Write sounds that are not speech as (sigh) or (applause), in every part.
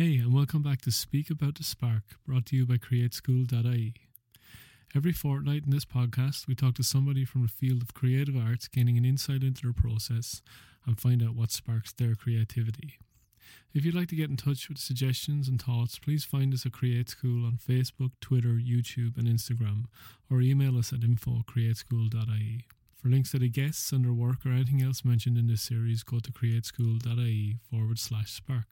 Hey, and welcome back to Speak About the Spark, brought to you by CreateSchool.ie. Every fortnight in this podcast, we talk to somebody from the field of creative arts, gaining an insight into their process and find out what sparks their creativity. If you'd like to get in touch with suggestions and thoughts, please find us at Create School on Facebook, Twitter, YouTube, and Instagram, or email us at info at createschool.ie. For links to the guests and their work or anything else mentioned in this series, go to createschool.ie forward slash spark.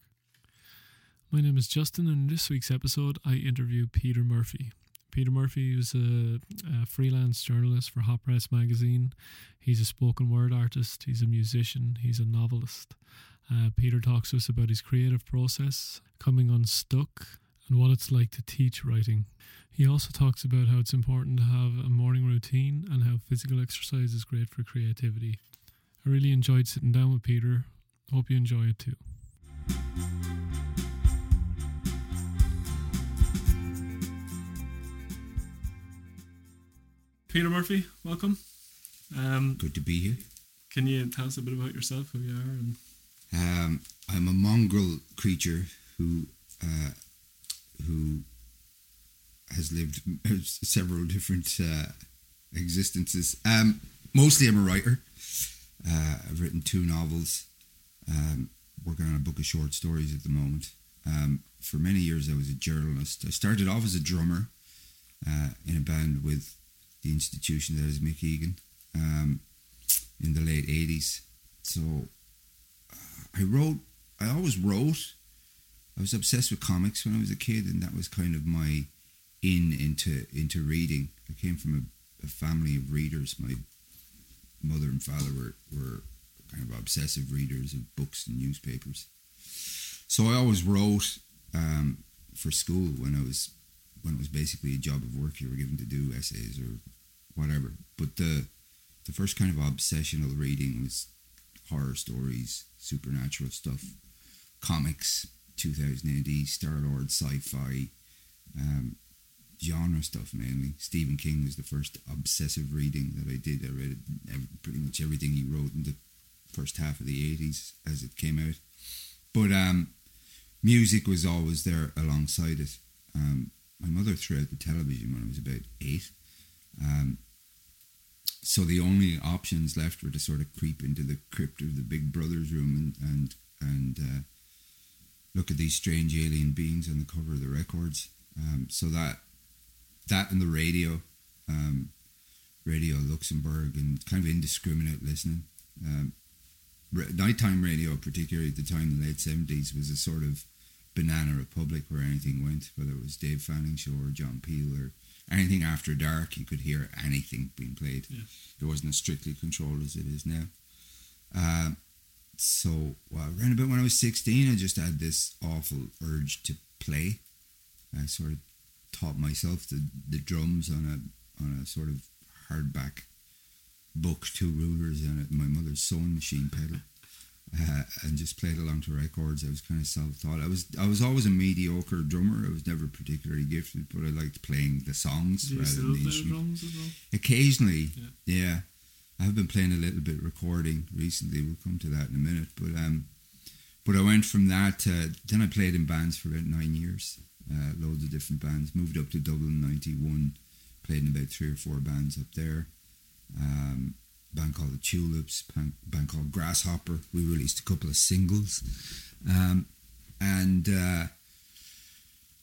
My name is Justin, and in this week's episode, I interview Peter Murphy. Peter Murphy is a, a, freelance journalist for Hot Press magazine. He's a spoken word artist, he's a musician, he's a novelist. Uh, Peter talks to us about his creative process, coming unstuck, and what it's like to teach writing. He also talks about how it's important to have a morning routine and how physical exercise is great for creativity. I really enjoyed sitting down with Peter. Hope you enjoy it too. Peter Murphy, welcome. Um, Good to be here. Can you tell us a bit about yourself, who you are? And um, I'm a mongrel creature who uh, who has lived (laughs) several different uh, existences. Um, mostly, I'm a writer. Uh, I've written two novels. Um, working on a book of short stories at the moment. Um, for many years, I was a journalist. I started off as a drummer uh, in a band with the institution that is Mick Egan um, in the late 80s. So uh, I wrote, I always wrote. I was obsessed with comics when I was a kid, and that was kind of my in into into reading. I came from a, a family of readers. My mother and father were, were kind of obsessive readers of books and newspapers. So I always wrote um, for school when I was when it was basically a job of work you were given to do essays or whatever. But the the first kind of obsessional reading was horror stories, supernatural stuff, comics, 2000 AD, Star Lord, sci-fi, um, genre stuff mainly. Stephen King was the first obsessive reading that I did. I read pretty much everything he wrote in the first half of the 80s as it came out. But um, music was always there alongside it. Um, my mother threw out the television when I was about eight. Um, so the only options left were to sort of creep into the crypt of the Big Brother's room and and and uh, look at these strange alien beings on the cover of the records. Um, so that that and the radio, um, Radio Luxembourg, and kind of indiscriminate listening. Um, nighttime radio, particularly at the time in the late seventies, was a sort of banana republic where anything went, whether it was Dave Fanning show or John Peel or anything after dark. You could hear anything being played. Yeah. It wasn't as strictly controlled as it is now. Uh, so well, around about when I was 16, I just had this awful urge to play. I sort of taught myself the, the drums on a on a sort of hardback book, two rulers, and my mother's sewing machine pedal uh, and just played along to records. I was kind of self-taught. I was I was always a mediocre drummer. I was never particularly gifted, but I liked playing the songs rather than the instrument. Well? Occasionally, yeah. yeah. I have been playing a little bit recording recently. We'll come to that in a minute, but um, but I went from that. To, then I played in bands for about nine years, uh, loads of different bands. Moved up to Dublin '91, played in about three or four bands up there. Um, band called the Tulips, band, band called Grasshopper. We released a couple of singles, um, and uh,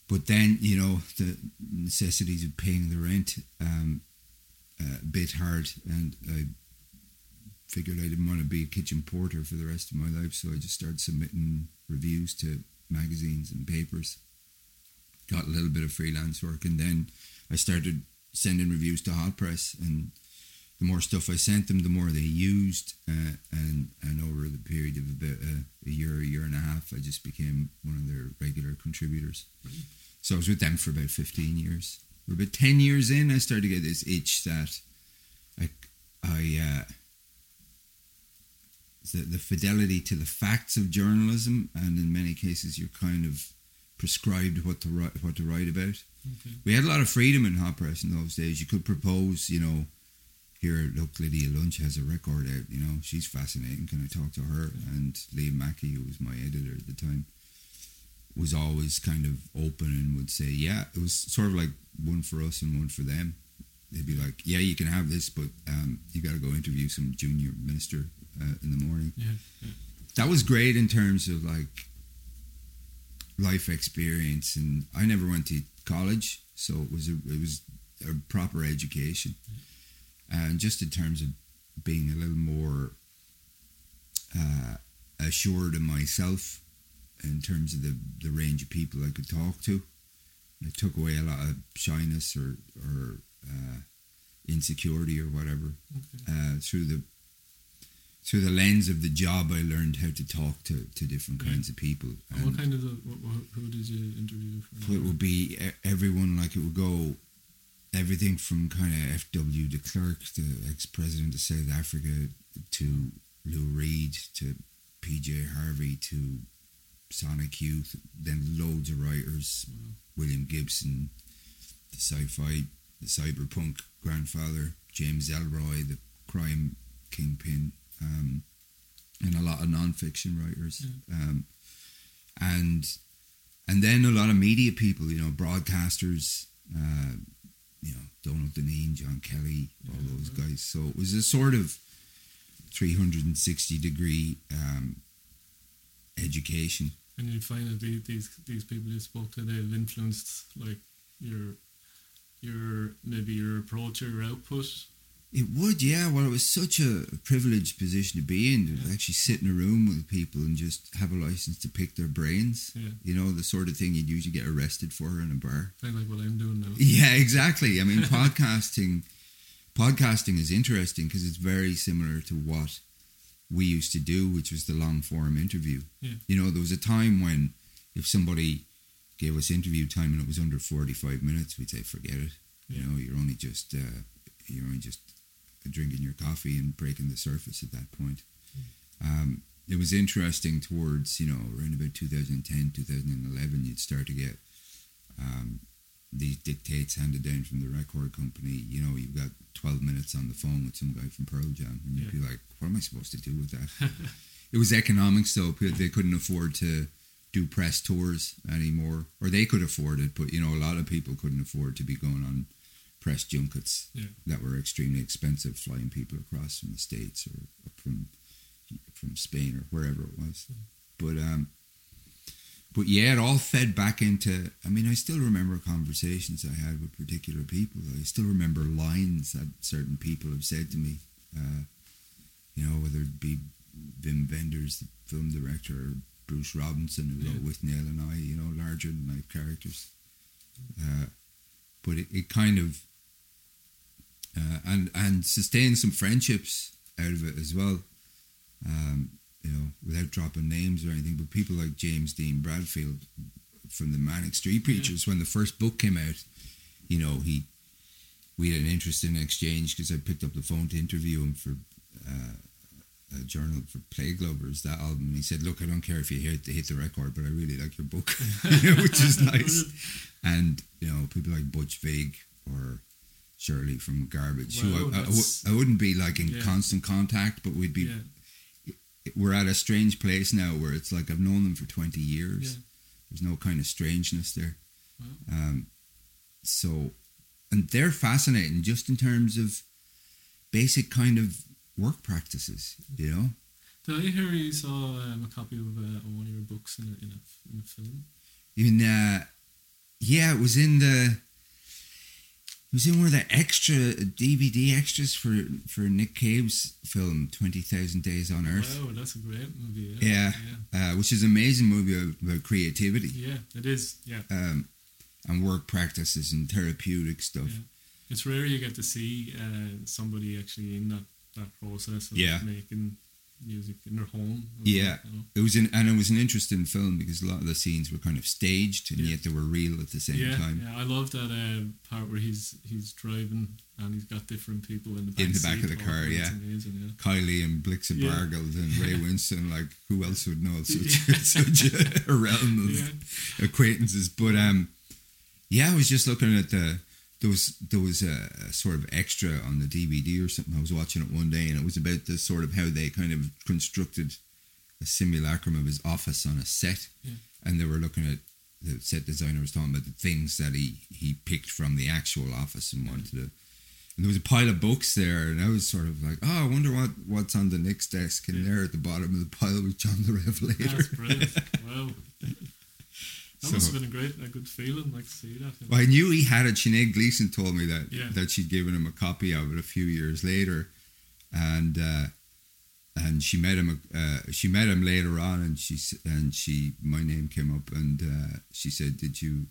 but then you know the necessities of paying the rent um, uh, bit hard, and I figured I didn't want to be a kitchen porter for the rest of my life, so I just started submitting reviews to magazines and papers. Got a little bit of freelance work, and then I started sending reviews to Hot Press. And the more stuff I sent them, the more they used, uh, and and over the period of about a, a, year, a year and a half, I just became one of their regular contributors. So I was with them for about fifteen years. We're about ten years in, I started to get this itch that I I uh, the the fidelity to the facts of journalism, and in many cases, you're kind of prescribed what to write what to write about. Okay. We had a lot of freedom in hot press in those days. You could propose, you know here, look, Lydia Lunch has a record out. You know, she's fascinating. Can I talk to her? And Liam Mackey, who was my editor at the time, was always kind of open and would say, yeah, it was sort of like one for us and one for them. They'd be like, yeah, you can have this, but um, you got to go interview some junior minister uh, in the morning. Yeah, yeah. That was great in terms of like life experience, and I never went to college, so it was a it was a proper education, and just in terms of being a little more uh, assured of myself in terms of the, the range of people I could talk to. It took away a lot of shyness or or uh, insecurity or whatever Okay. uh, through the through the lens of the job. I learned how to talk to, to different Yeah. kinds of people. And what kind of the, what, what, who did you interview? For it would be everyone like it would go everything from kind of F.W. de Klerk, the ex-president of South Africa, to Lou Reed, to P.J. Harvey, to Sonic Youth, then loads of writers, Wow. William Gibson, the sci-fi, the cyberpunk grandfather, James Ellroy, the crime kingpin, um, and a lot of non-fiction writers, um, and and then a lot of media people, you know, broadcasters, uh, you know, Donal Dineen, John Kelly, all Yeah, those guys. So it was a sort of 360 degree um, education. And you find that the- these these people you spoke to, they've influenced like your your maybe your approach or your output. It would, yeah. Well, it was such a privileged position to be in to Yeah. actually sit in a room with people and just have a license to pick their brains. Yeah, You know, the sort of thing you'd usually get arrested for in a bar. kind of like what I'm doing now. (laughs) Yeah, exactly. I mean, podcasting, podcasting is interesting because it's very similar to what we used to do, which was the long form interview. Yeah. You know, there was a time when if somebody gave us interview time and it was under forty five minutes, we'd say, forget it. You know, you're only just uh, you're only just drinking your coffee and breaking the surface at that point. Um, it was interesting towards you know around about 2010 2011 you'd start to get um, these dictates handed down from the record company. You know you've got 12 minutes on the phone with some guy from pearl jam and you'd be like what am i supposed to do with that? (laughs) It was economics though they couldn't afford to do press tours anymore or they could afford it but you know a lot of people couldn't afford to be going on press junkets Yeah. that were extremely expensive flying people across from the states or from from Spain or wherever it was. But um but yeah it all fed back into I mean I still remember conversations I had with particular people. I still remember lines that certain people have said to me uh you know whether it be Wim Wenders the film director or Bruce Robinson who wrote with Withnail and I you know larger than life characters. Uh but it, it kind of uh, and and sustained some friendships out of it as well. Um, you know, without dropping names or anything, but people like James Dean Bradfield from the Manic Street Preachers, when the first book came out, you know, he we had an interesting exchange because I picked up the phone to interview him for uh, a journal for Plague Lovers that album, and he said, "Look, I don't care if you hit hit the record, but I really like your book," (laughs) you know, which is (laughs) nice. And you know, people like Butch Vig or Shirley from Garbage, Wow, who I, I, that's- I wouldn't be like in Yeah. constant contact, but we'd be. Yeah, We're at a strange place now where it's like I've known them for twenty years. Yeah. There's no kind of strangeness there. Wow. Um, so, and they're fascinating just in terms of basic kind of work practices. You know, Did I hear you saw um, a copy of uh, one of your books in a, in a, in a film? in uh, yeah, it was in the. Was in one of the extra DVD extras for for Nick Cave's film Twenty Thousand Days on Earth. Wow, that's a great movie. Yeah. yeah, uh, which is an amazing movie about, about creativity yeah, it is. Yeah, um, and work practices and therapeutic stuff. Yeah. it's rare you get to see uh, somebody actually in that, that process of Yeah. making music in their home. Yeah. you know. It was an, and it was an interesting film because a lot of the scenes were kind of staged and Yeah. yet they were real at the same yeah, time. yeah, I love that uh, part where he's he's driving and he's got different people in the back, In the back of the car, yeah. Amazing. Yeah, Kylie and Blix and Yeah. Bargeld and Ray (laughs) Winstone, like who else would know such, such a, (laughs) realm of Yeah. acquaintances? But um, yeah, I was just looking at the there was there was a, a sort of extra on the DVD or something. I was watching it one day, and it was about the sort of how they kind of constructed a simulacrum of his office on a set, Yeah. and they were looking at the set designer was talking about the things that he he picked from the actual office and wanted to. And there was a pile of books there, and I was sort of like, "Oh, I wonder what what's on the next desk." And Yeah. there at the bottom of the pile was John the Revelator. That's brilliant. wow. (laughs) That So- must have been a great, a good feeling, like to see that. Well, I knew he had it. Sinead Gleeson told me that Yeah. that she'd given him a copy of it a few years later, and uh, and she met him. Uh, she met him later on, and she and she my name came up, and uh, she said, "Did you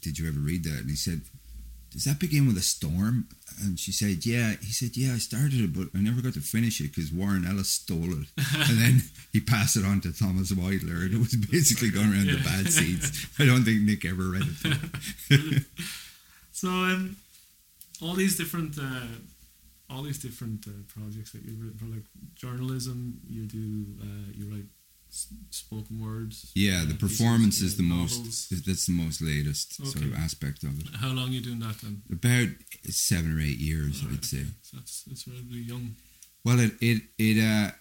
did you ever read that?" And he said, "Does that begin with a storm?" And she said, "Yeah." He said, "Yeah, I started it, but I never got to finish it because Warren Ellis stole it, (laughs) and then he passed it on to Thomas Wydler, and it was basically going around the bad seeds." I don't think Nick ever read it. (laughs) So, um, all these different, uh, all these different uh, projects that you've written for, like journalism, you do, uh, you write spoken words. Yeah, the performance is the novels. most. That's the most latest sort of aspect of it. How long you doing that then? About seven or eight years, Alright, I'd say. okay. So that's it's relatively young. Well, it it it uh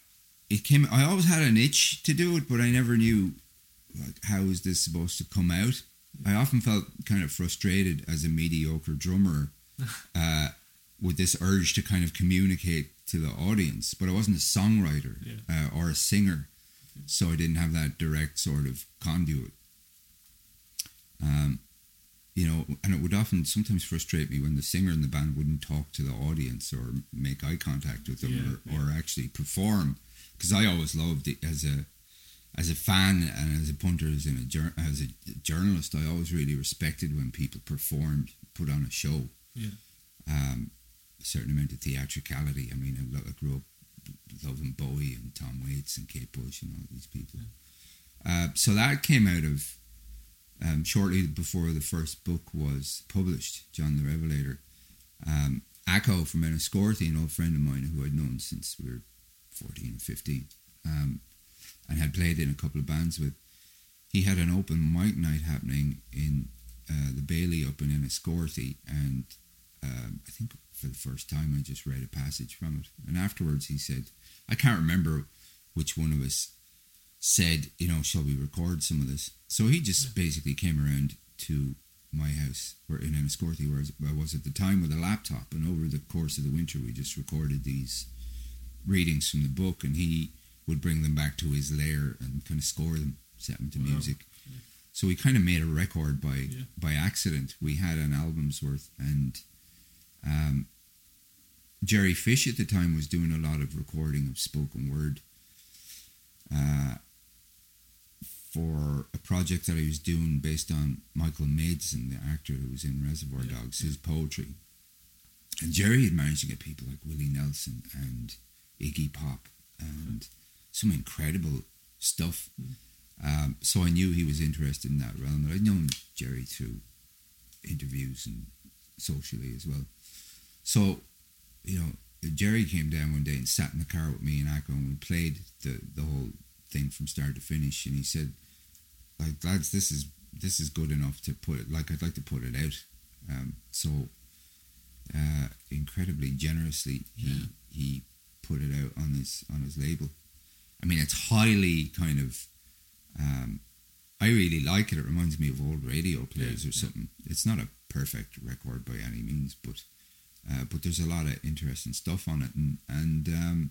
it came. I always had an itch to do it, but I never knew like how is this supposed to come out. I often felt kind of frustrated as a mediocre drummer (laughs) uh, with this urge to kind of communicate to the audience, but I wasn't a songwriter Yeah. uh, or a singer, so I didn't have that direct sort of conduit. Um, you know, and it would often sometimes frustrate me when the singer in the band wouldn't talk to the audience or make eye contact with them Yeah, or, or actually perform, because I always loved it as a as a fan and as a punter, as, in a as a journalist, I always really respected when people performed, put on a show. Yeah. Um, a certain amount of theatricality. I mean, I grew up loving Bowie and Tom Waits and Kate Bush and all these people. Uh, so that came out of um, shortly before the first book was published, John the Revelator. Um, from Enniscorthy, an old friend of mine who I'd known since we were 14 or 15, um, and had played in a couple of bands with, he had an open mic night happening in uh, the Bailey up in Enniscorthy, and um, I think for the first time I just read a passage from it. And afterwards he said, I can't remember which one of us said, you know, shall we record some of this? So he just basically came around to my house where in Enniscorthy where I was at the time with a laptop and over the course of the winter we just recorded these readings from the book and he would bring them back to his lair and kind of score them, set them to Wow. music. So we kind of made a record by Yeah. by accident. We had an album's worth and um, Jerry Fish at the time was doing a lot of recording of spoken word uh, for a project that I was doing based on Michael Madsen, the actor who was in Reservoir Yeah, Dogs, his poetry. And Jerry had managed to get people like Willie Nelson and Iggy Pop and some incredible stuff. Um, so I knew he was interested in that realm. And I'd known Jerry through interviews and socially as well. So, you know, Jerry came down one day and sat in the car with me and Akko and we played the, the whole thing from start to finish. And he said, like, lads, this is this is good enough to put it, like, I'd like to put it out. Um, so, uh, incredibly generously, he, he put it out on his, on his label. I mean, it's highly kind of, um, I really like it. It reminds me of old radio players Yeah, or yeah. something. It's not a perfect record by any means, but uh, but there's a lot of interesting stuff on it, and and um,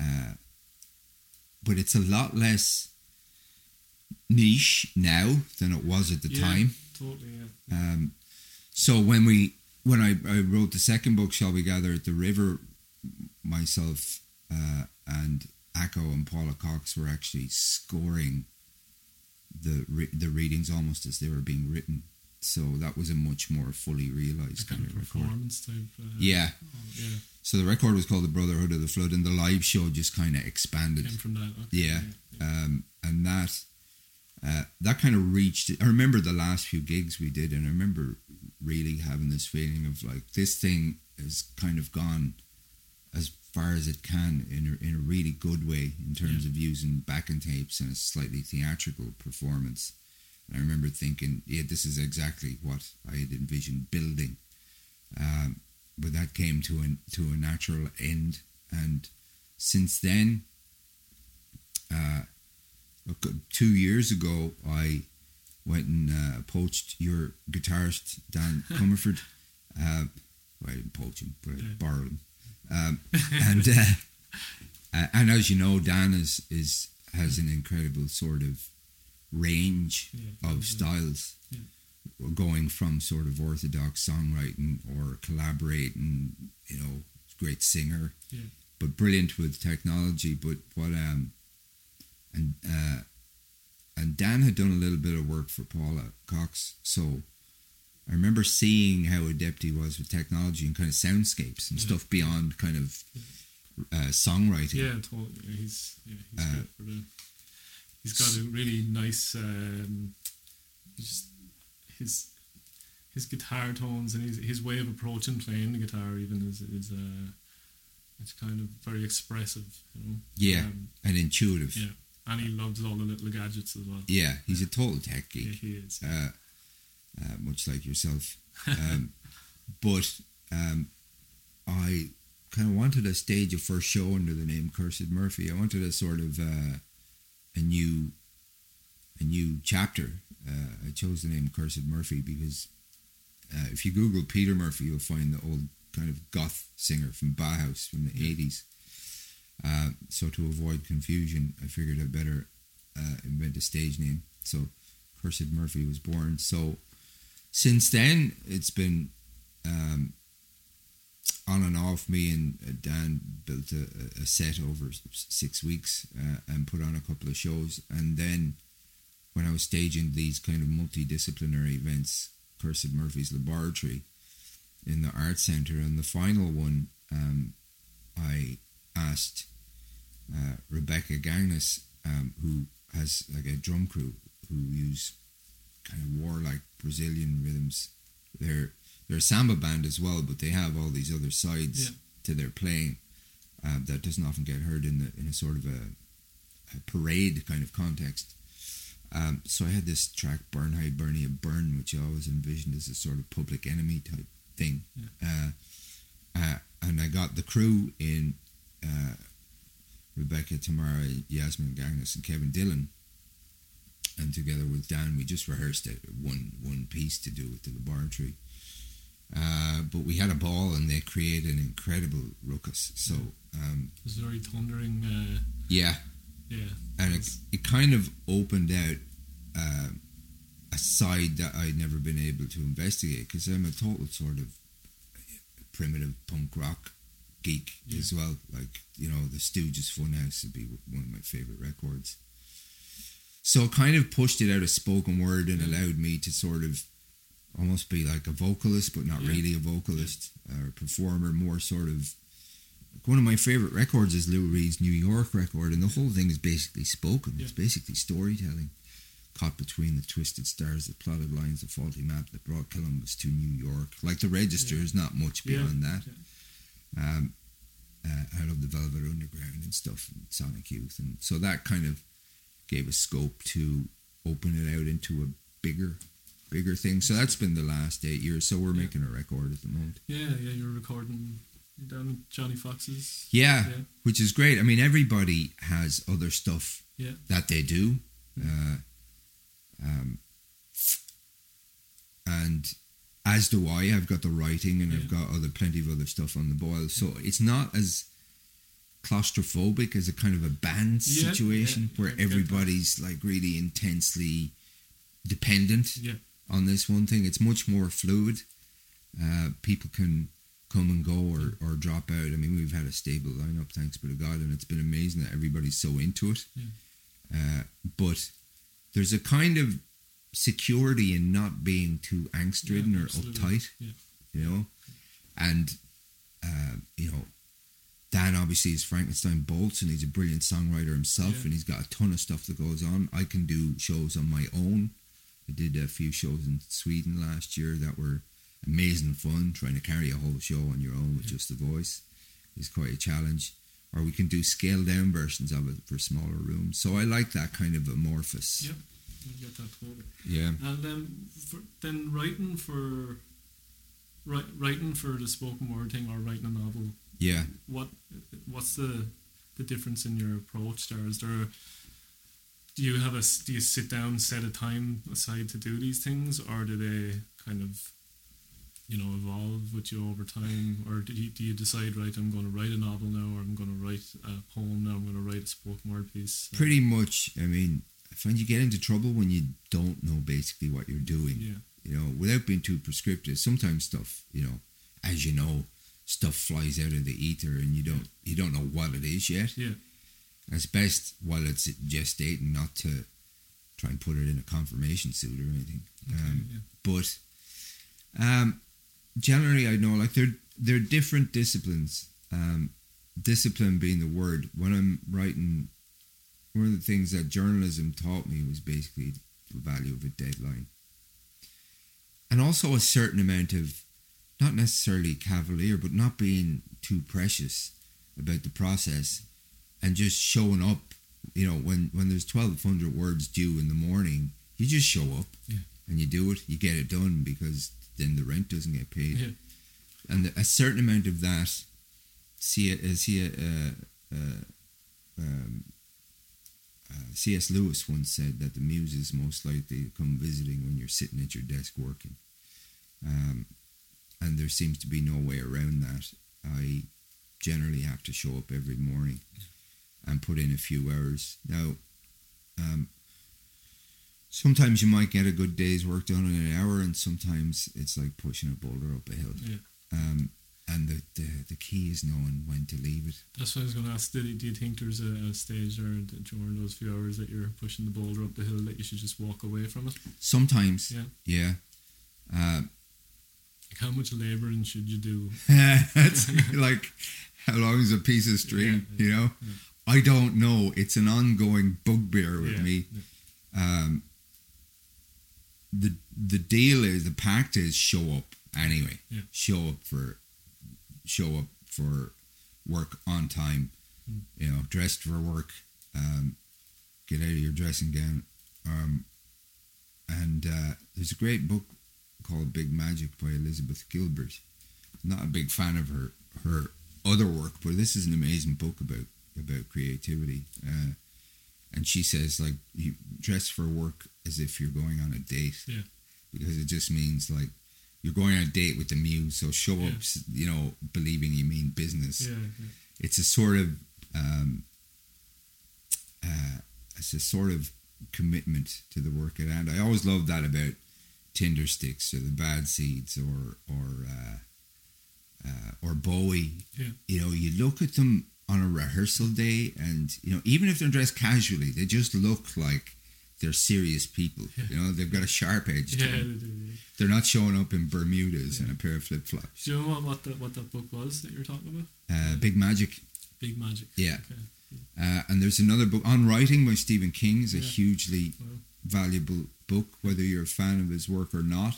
uh, but it's a lot less niche now than it was at the Yeah, time. Totally, yeah. Um, so when we when I, I wrote the second book, Shall We Gather at the River, myself uh, and Akko and Paula Cox were actually scoring the re- the readings almost as they were being written. So that was a much more fully realized kind kind of of record. type. Uh, Yeah. oh, yeah. So the record was called The Brotherhood of the Flood, and the live show just kind of expanded. Came from that. Okay. Yeah, um, and that uh, that kind of reached. I remember the last few gigs we did, and I remember really having this feeling of like this thing has kind of gone as far as it can in a, in a really good way in terms of using backing tapes and a slightly theatrical performance. I remember thinking, yeah, this is exactly what I had envisioned building. Um, but that came to an to a natural end, and since then, uh, two years ago, I went and uh, poached your guitarist Dan (laughs) Comerford. Uh, well, I didn't poach him, but I borrowed him. Um, and uh, (laughs) uh, and as you know, Dan is is has an incredible sort of range Yeah, of yeah. styles, going from sort of orthodox songwriting or collaborating. You know, great singer, but brilliant with technology. But what um and uh and Dan had done a little bit of work for Paula Cox, so I remember seeing how adept he was with technology and kind of soundscapes and Yeah. stuff beyond kind of uh, songwriting. Yeah, totally. Yeah, he's yeah, he's Uh, good for the. He's got a really nice. Um, just his his guitar tones and his his way of approaching playing the guitar even is is uh, it's kind of very expressive, you know. Yeah, Um, and intuitive. yeah, and he loves all the little gadgets as well. Yeah, he's a total tech Yeah, geek, he is. uh, uh, much like yourself. Um, (laughs) but um, I kind of wanted to stage a first show under the name Cursed Murphy. I wanted a sort of uh, a new a new chapter. Uh, I chose the name Cursed Murphy because uh, if you Google Peter Murphy, you'll find the old kind of goth singer from Bauhaus from the eighties. Uh, so to avoid confusion, I figured I'd better uh, invent a stage name. So Cursed Murphy was born. So since then, it's been um, on and off. Me and uh, Dan built a, a set over six weeks uh, and put on a couple of shows. And then when I was staging these kind of multidisciplinary events, Cursed Murphy's Laboratory in the Art Centre, and the final one, um, I asked uh, Rebecca Gagnes, um, who has like a drum crew who use kind of warlike Brazilian rhythms. They're they're a samba band as well, but they have all these other sides Yeah. to their playing um, that doesn't often get heard in the in a sort of a, a parade kind of context. Um, so I had this track, Burn High Bernie Burn, which I always envisioned as a sort of public enemy type thing. Uh, uh, and I got the crew in uh, Rebecca, Tamara, Yasmin Gagnes, and Kevin Dillon. And together with Dan, we just rehearsed it, one one piece to do with the laboratory. Uh, but we had a ball, and they created an incredible ruckus. So um, It was very thundering. Uh, yeah, yeah, and it, it kind of opened out uh, a side that I'd never been able to investigate because I'm a total sort of primitive punk rock geek Yeah. as well. Like you know, the Stooges Funhouse would be one of my favorite records. So it kind of pushed it out of spoken word and allowed me to sort of almost be like a vocalist, but not Yeah. really a vocalist or a performer, more sort of one of my favorite records is Lou Reed's New York record, and the whole thing is basically spoken. It's basically storytelling. Caught between the twisted stars, the plotted lines, the faulty map that brought Columbus to New York. Like the register Yeah. is not much Yeah. beyond that. Yeah. Um, uh, I love the Velvet Underground and stuff, and Sonic Youth, and so that kind of gave a scope to open it out into a bigger, bigger thing. So that's been the last eight years. So we're Yeah. making a record at the moment. yeah, yeah. You're recording down Johnny Fox's. Yeah, Yeah. which is great. I mean, everybody has other stuff Yeah. that they do. Uh, um, and as do I. I've got the writing and I've got other plenty of other stuff on the boil. So it's not as claustrophobic as a kind of a band situation where everybody's like really intensely dependent Yeah. On this one thing. It's much more fluid. Uh, people can come and go or, or drop out. I mean, we've had a stable lineup, thanks be to God, and it's been amazing that everybody's so into it. Yeah. Uh, but there's a kind of security in not being too angst ridden Yeah, or uptight, Yeah. you know? And, uh, you know, Dan obviously is Frankenstein Bolts and he's a brilliant songwriter himself and he's got a ton of stuff that goes on. I can do shows on my own. I did a few shows in Sweden last year that were amazing fun. Trying to carry a whole show on your own with just the voice is quite a challenge. Or we can do scaled down versions of it for smaller rooms. So I like that kind of amorphous. Yep. I get that totally. Yeah. And then, for, then writing for, write, writing for the spoken word thing or writing a novel. Yeah. What, what's the, the difference in your approach there? Is there, do you have a do you sit down set a time aside to do these things or do they kind of you know evolve with you over time or do you, do you decide right i'm going to write a novel now or i'm going to write a poem now i'm going to write a spoken word piece Pretty much. I mean, I find you get into trouble when you don't know basically what you're doing. yeah You know, without being too prescriptive. Sometimes stuff, you know, as you know, stuff flies out of the ether and you don't you don't know what it is yet. yeah It's best while it's gestating not to try and put it in a confirmation suit or anything. Um, yeah. but um, generally, I know like they're they're different disciplines. Um, discipline being the word. When I'm writing, one of the things that journalism taught me was basically the value of a deadline, and also a certain amount of not necessarily cavalier, but not being too precious about the process, and just showing up. You know, when when there's twelve hundred words due in the morning, you just show up Yeah. and you do it. You get it done because then the rent doesn't get paid yeah and a certain amount of that see it see it uh, uh, um, uh, C.S. Lewis once said that the muse is most likely to come visiting when you're sitting at your desk working um, and there seems to be no way around that I generally have to show up every morning and put in a few hours now um, sometimes you might get a good day's work done in an hour and sometimes it's like pushing a boulder up a hill yeah um, and the, the the key is knowing when to leave it. That's what I was going to ask. Do you, do you think there's a, a stage there that during those few hours that you're pushing the boulder up the hill that you should just walk away from it? Sometimes, Yeah. yeah. Uh, Like how much labouring should you do? (laughs) it's like how long is a piece of string? Yeah, you know, yeah. I don't know. It's an ongoing bugbear with Yeah, me. Um, the the deal is the pact is show up anyway. Yeah. Show up for show up for work on time. Mm. You know, dressed for work. Um, get out of your dressing gown. Um, and uh, there's a great book called Big Magic by Elizabeth Gilbert. Not a big fan of her her other work, but this is an amazing book about about creativity. Uh, and she says like you dress for work as if you're going on a date Yeah. because it just means like you're going on a date with the muse so show Yeah. up you know believing you mean business Yeah, yeah. it's a sort of um, uh, it's a sort of commitment to the work at hand. I always love that about Tindersticks or the Bad Seeds or or uh, uh, or Bowie. Yeah. You know, you look at them on a rehearsal day, and you know, even if they're dressed casually, they just look like they're serious people. Yeah. You know, they've got a sharp edge to Yeah, them. they do, yeah. They're not showing up in Bermudas and a pair of flip flops. Do you know what, what, the, what that book was that you're talking about? Uh, Big Magic. Big Magic. Yeah. Okay. Uh, and there's another book on writing by Stephen King is a hugely Wow. valuable book, whether you're a fan of his work or not.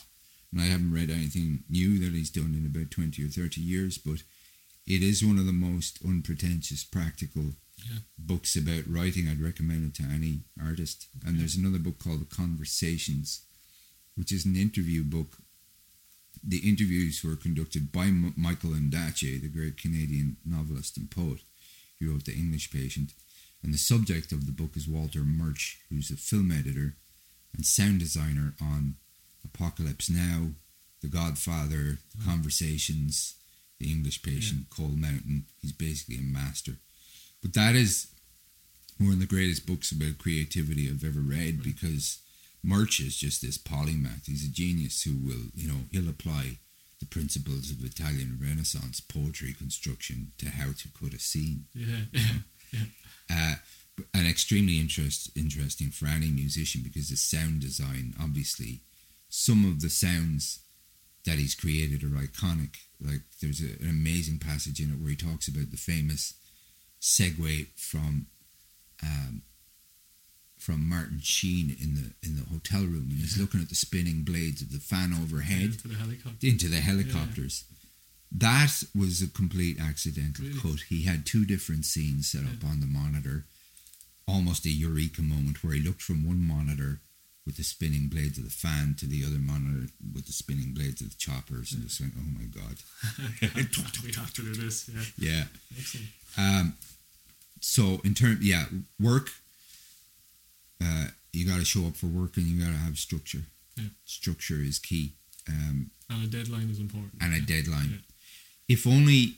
And I haven't read anything new that he's done in about 20 or 30 years, but it is one of the most unpretentious, practical Yeah. books about writing. I'd recommend it to any artist. And there's another book called The Conversations, which is an interview book. The interviews were conducted by M- Michael Ondaatje, the great Canadian novelist and poet. He wrote The English Patient. And the subject of the book is Walter Murch, who's a film editor and sound designer on Apocalypse Now, The Godfather, Mm. Conversations, The English Patient, Cold Mountain. He's basically a master. But that is one of the greatest books about creativity I've ever read Right. because Murch is just this polymath. He's a genius who will, you know, he'll apply the principles of Italian Renaissance poetry construction to how to cut a scene Yeah. Yeah. uh, and extremely interest, interesting for any musician because the sound design, obviously, some of the sounds that he's created are iconic. Like there's a, an amazing passage in it where he talks about the famous segue from um, from Martin Sheen in the in the hotel room, and he's looking at the spinning blades of the fan overhead the helicopter. into the helicopters. That was a complete accidental Really? cut. He had two different scenes set up on the monitor. Almost a eureka moment where he looked from one monitor with the spinning blades of the fan to the other monitor with the spinning blades of the choppers and just went, oh my god. (laughs) (laughs) we have to do this. Yeah. Yeah. Excellent. Um, so in term, yeah, work. uh, you got to show up for work and you got to have structure. Yeah. Structure is key, um, And a deadline is important. and a deadline. Yeah. If only,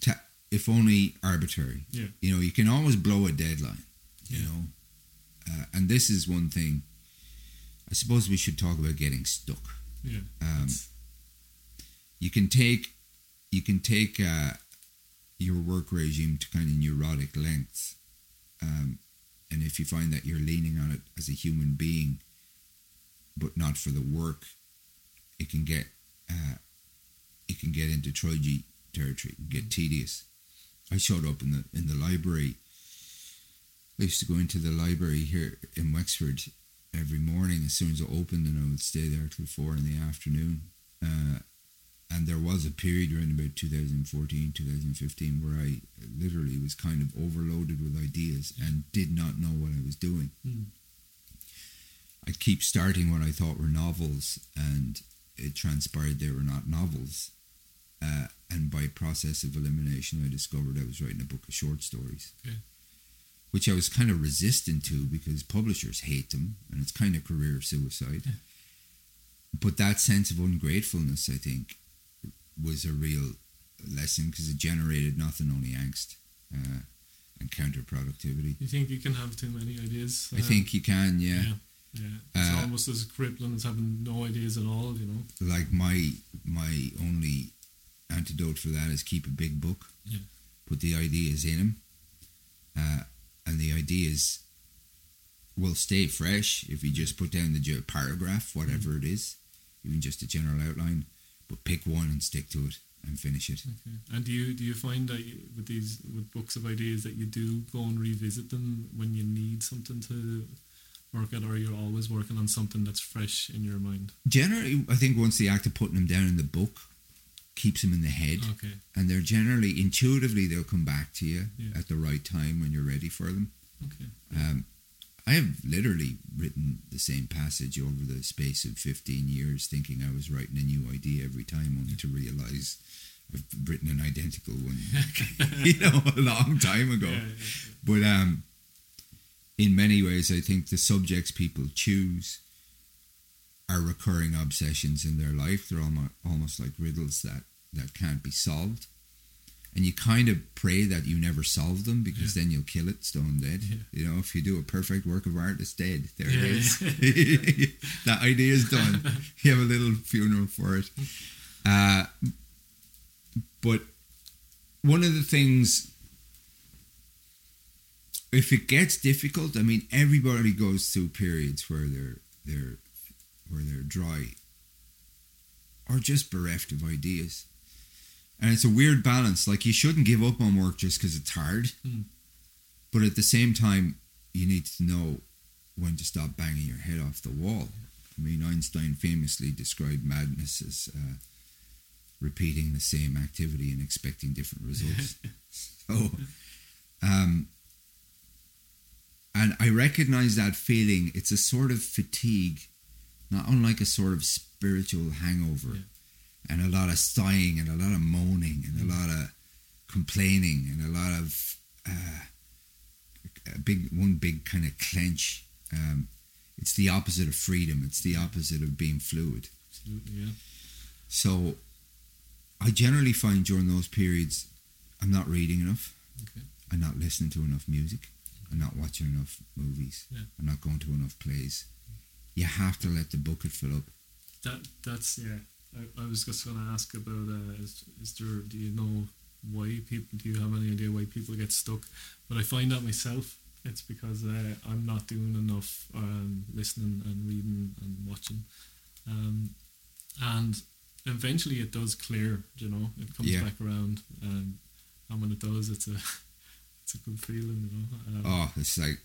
ta- if only arbitrary. Yeah. You know, you can always blow a deadline. You know, uh, and this is one thing. I suppose we should talk about getting stuck. Yeah. Um, you can take you can take uh, your work regime to kind of neurotic lengths um, and if you find that you're leaning on it as a human being but not for the work it can get uh, it can get into trudgy territory get tedious I showed up in the in the library I used to go into the library here in Wexford every morning as soon as it opened and I would stay there till four in the afternoon uh, and there was a period around about 2014 2015 where i literally was kind of overloaded with ideas and did not know what i was doing Mm. i'd keep starting what i thought were novels and it transpired they were not novels uh, and by process of elimination i discovered i was writing a book of short stories Okay. Which i was kind of resistant to because publishers hate them and it's kind of career suicide Yeah. but that sense of ungratefulness i think was a real lesson because it generated nothing only angst uh, and counterproductivity. You think you can have too many ideas? I think you can, yeah. Yeah. Yeah. It's Uh, almost as crippling as having no ideas at all, you know? Like my my only antidote for that is keep a big book, Yeah. put the ideas in them, uh, and the ideas will stay fresh if you just put down the paragraph, whatever mm-hmm. it is, even just a general outline. But pick one and stick to it and finish it. Okay. And do you do you find that you, with these with books of ideas that you do go and revisit them when you need something to work at, or you're always working on something that's fresh in your mind? Generally, I think once the act of putting them down in the book keeps them in the head, Okay. and they're generally intuitively they'll come back to you Yeah. at the right time when you're ready for them. Okay. Um, I have literally written the same passage over the space of 15 years, thinking I was writing a new idea every time, only to realize I've written an identical one, (laughs) (laughs) you know, a long time ago. Yeah, yeah. But um, in many ways, I think the subjects people choose are recurring obsessions in their life. They're almost, almost like riddles that, that can't be solved. And you kind of pray that you never solve them because then you'll kill it stone dead. Yeah. You know, if you do a perfect work of art, it's dead. There Yeah, it is. (laughs) (laughs) that idea is done. (laughs) You have a little funeral for it. Uh, but one of the things if it gets difficult, I mean, everybody goes through periods where they're they're where they're dry or just bereft of ideas, and it's a weird balance. Like you shouldn't give up on work just because it's hard, Hmm. but at the same time, you need to know when to stop banging your head off the wall. I mean, Einstein famously described madness as uh, repeating the same activity and expecting different results. (laughs) so, um, and I recognize that feeling. It's a sort of fatigue, not unlike a sort of spiritual hangover, Yeah. and a lot of sighing and a lot of moaning and a lot of complaining and a lot of uh, a big one big kind of clench. Um, it's the opposite of freedom. It's the opposite of being fluid. Absolutely, yeah. So I generally find during those periods, I'm not reading enough. Okay. I'm not listening to enough music. I'm not watching enough movies. Yeah. I'm not going to enough plays. You have to let the bucket fill up. That that's yeah. I, I was just going to ask about uh, is, is there do you know why people do you have any idea why people get stuck? But I find out myself it's because uh, I'm not doing enough um, listening and reading and watching, um, and eventually it does clear. You know, it comes Yeah. back around, um, and when it does, it's a (laughs) it's a good feeling. You know. Um, Oh, it's like,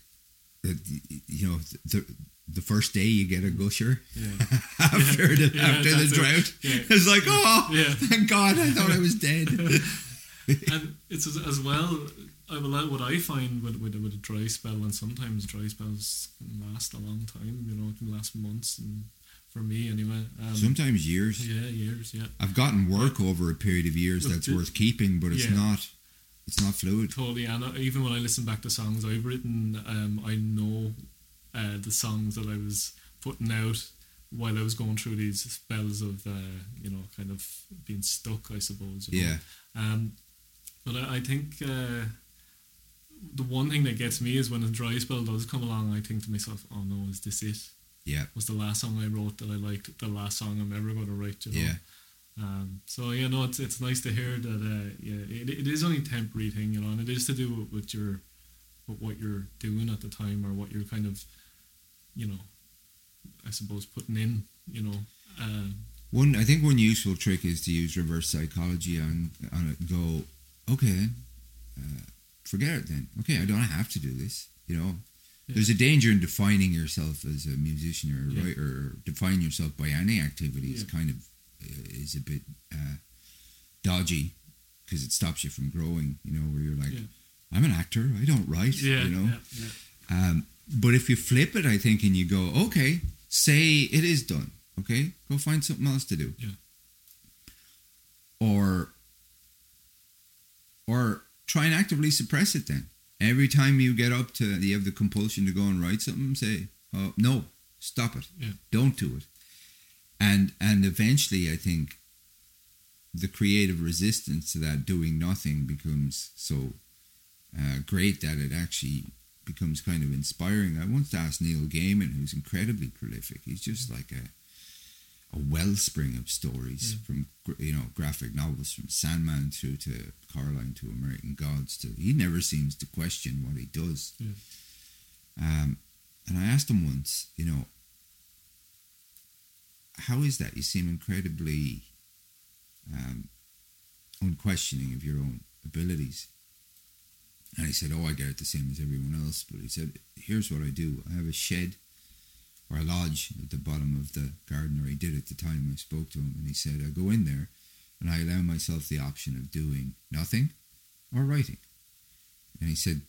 you know, the the first day you get a gusher yeah. (laughs) after the Yeah, after the it. drought. Yeah. It's like, oh, Yeah. thank God, I thought I was dead. (laughs) and it's as, as well. I will what I find with, with with a dry spell, and sometimes dry spells can last a long time. You know, it can last months, and for me anyway. Um, Sometimes years. yeah, years. Yeah, I've gotten work over a period of years that's worth keeping, but it's Yeah. not. It's not fluid. totally. And even when I listen back to songs I've written, um, I know uh, the songs that I was putting out while I was going through these spells of uh, you know kind of being stuck, I suppose. you know. Yeah. Um, but I, I think uh, the one thing that gets me is when a dry spell does come along. I think to myself, "Oh no, is this it? Yeah. Was the last song I wrote that I liked the last song I'm ever going to write?" You know? Yeah. Um, so yeah, no, it's it's nice to hear that. Uh, yeah, it, it is only temporary thing, you know, and it is to do with, with your with what you're doing at the time or what you're kind of, you know, I suppose putting in, you know. Um, One, I think one useful trick is to use reverse psychology on on it. And go, okay, uh, forget it then. Okay, I don't have to do this. You know, Yeah. there's a danger in defining yourself as a musician or a Yeah. writer, or defining yourself by any activity is kind of is a bit uh, dodgy because it stops you from growing. You know, where you're like, Yeah. I'm an actor. I don't write. yeah, you know. yeah. Um, but if you flip it, I think, and you go, okay, say it is done. Okay, go find something else to do. Yeah. Or, or try and actively suppress it. Then every time you get up to, you have the compulsion to go and write something. Say, oh no, stop it. Yeah. Don't do it. And and eventually, I think the creative resistance to that doing nothing becomes so uh, great that it actually becomes kind of inspiring. I once asked Neil Gaiman, who's incredibly prolific. He's just like a a wellspring of stories Yeah. from you know graphic novels from Sandman through to Coraline to American Gods. To he never seems to question what he does. Yeah. Um, and I asked him once, you know, how is that? You seem incredibly um, unquestioning of your own abilities. And he said, Oh, I get it the same as everyone else. But he said, Here's what I do I have a shed or a lodge at the bottom of the garden, or he did at the time I spoke to him. And he said, I go in there and I allow myself the option of doing nothing or writing. And he said,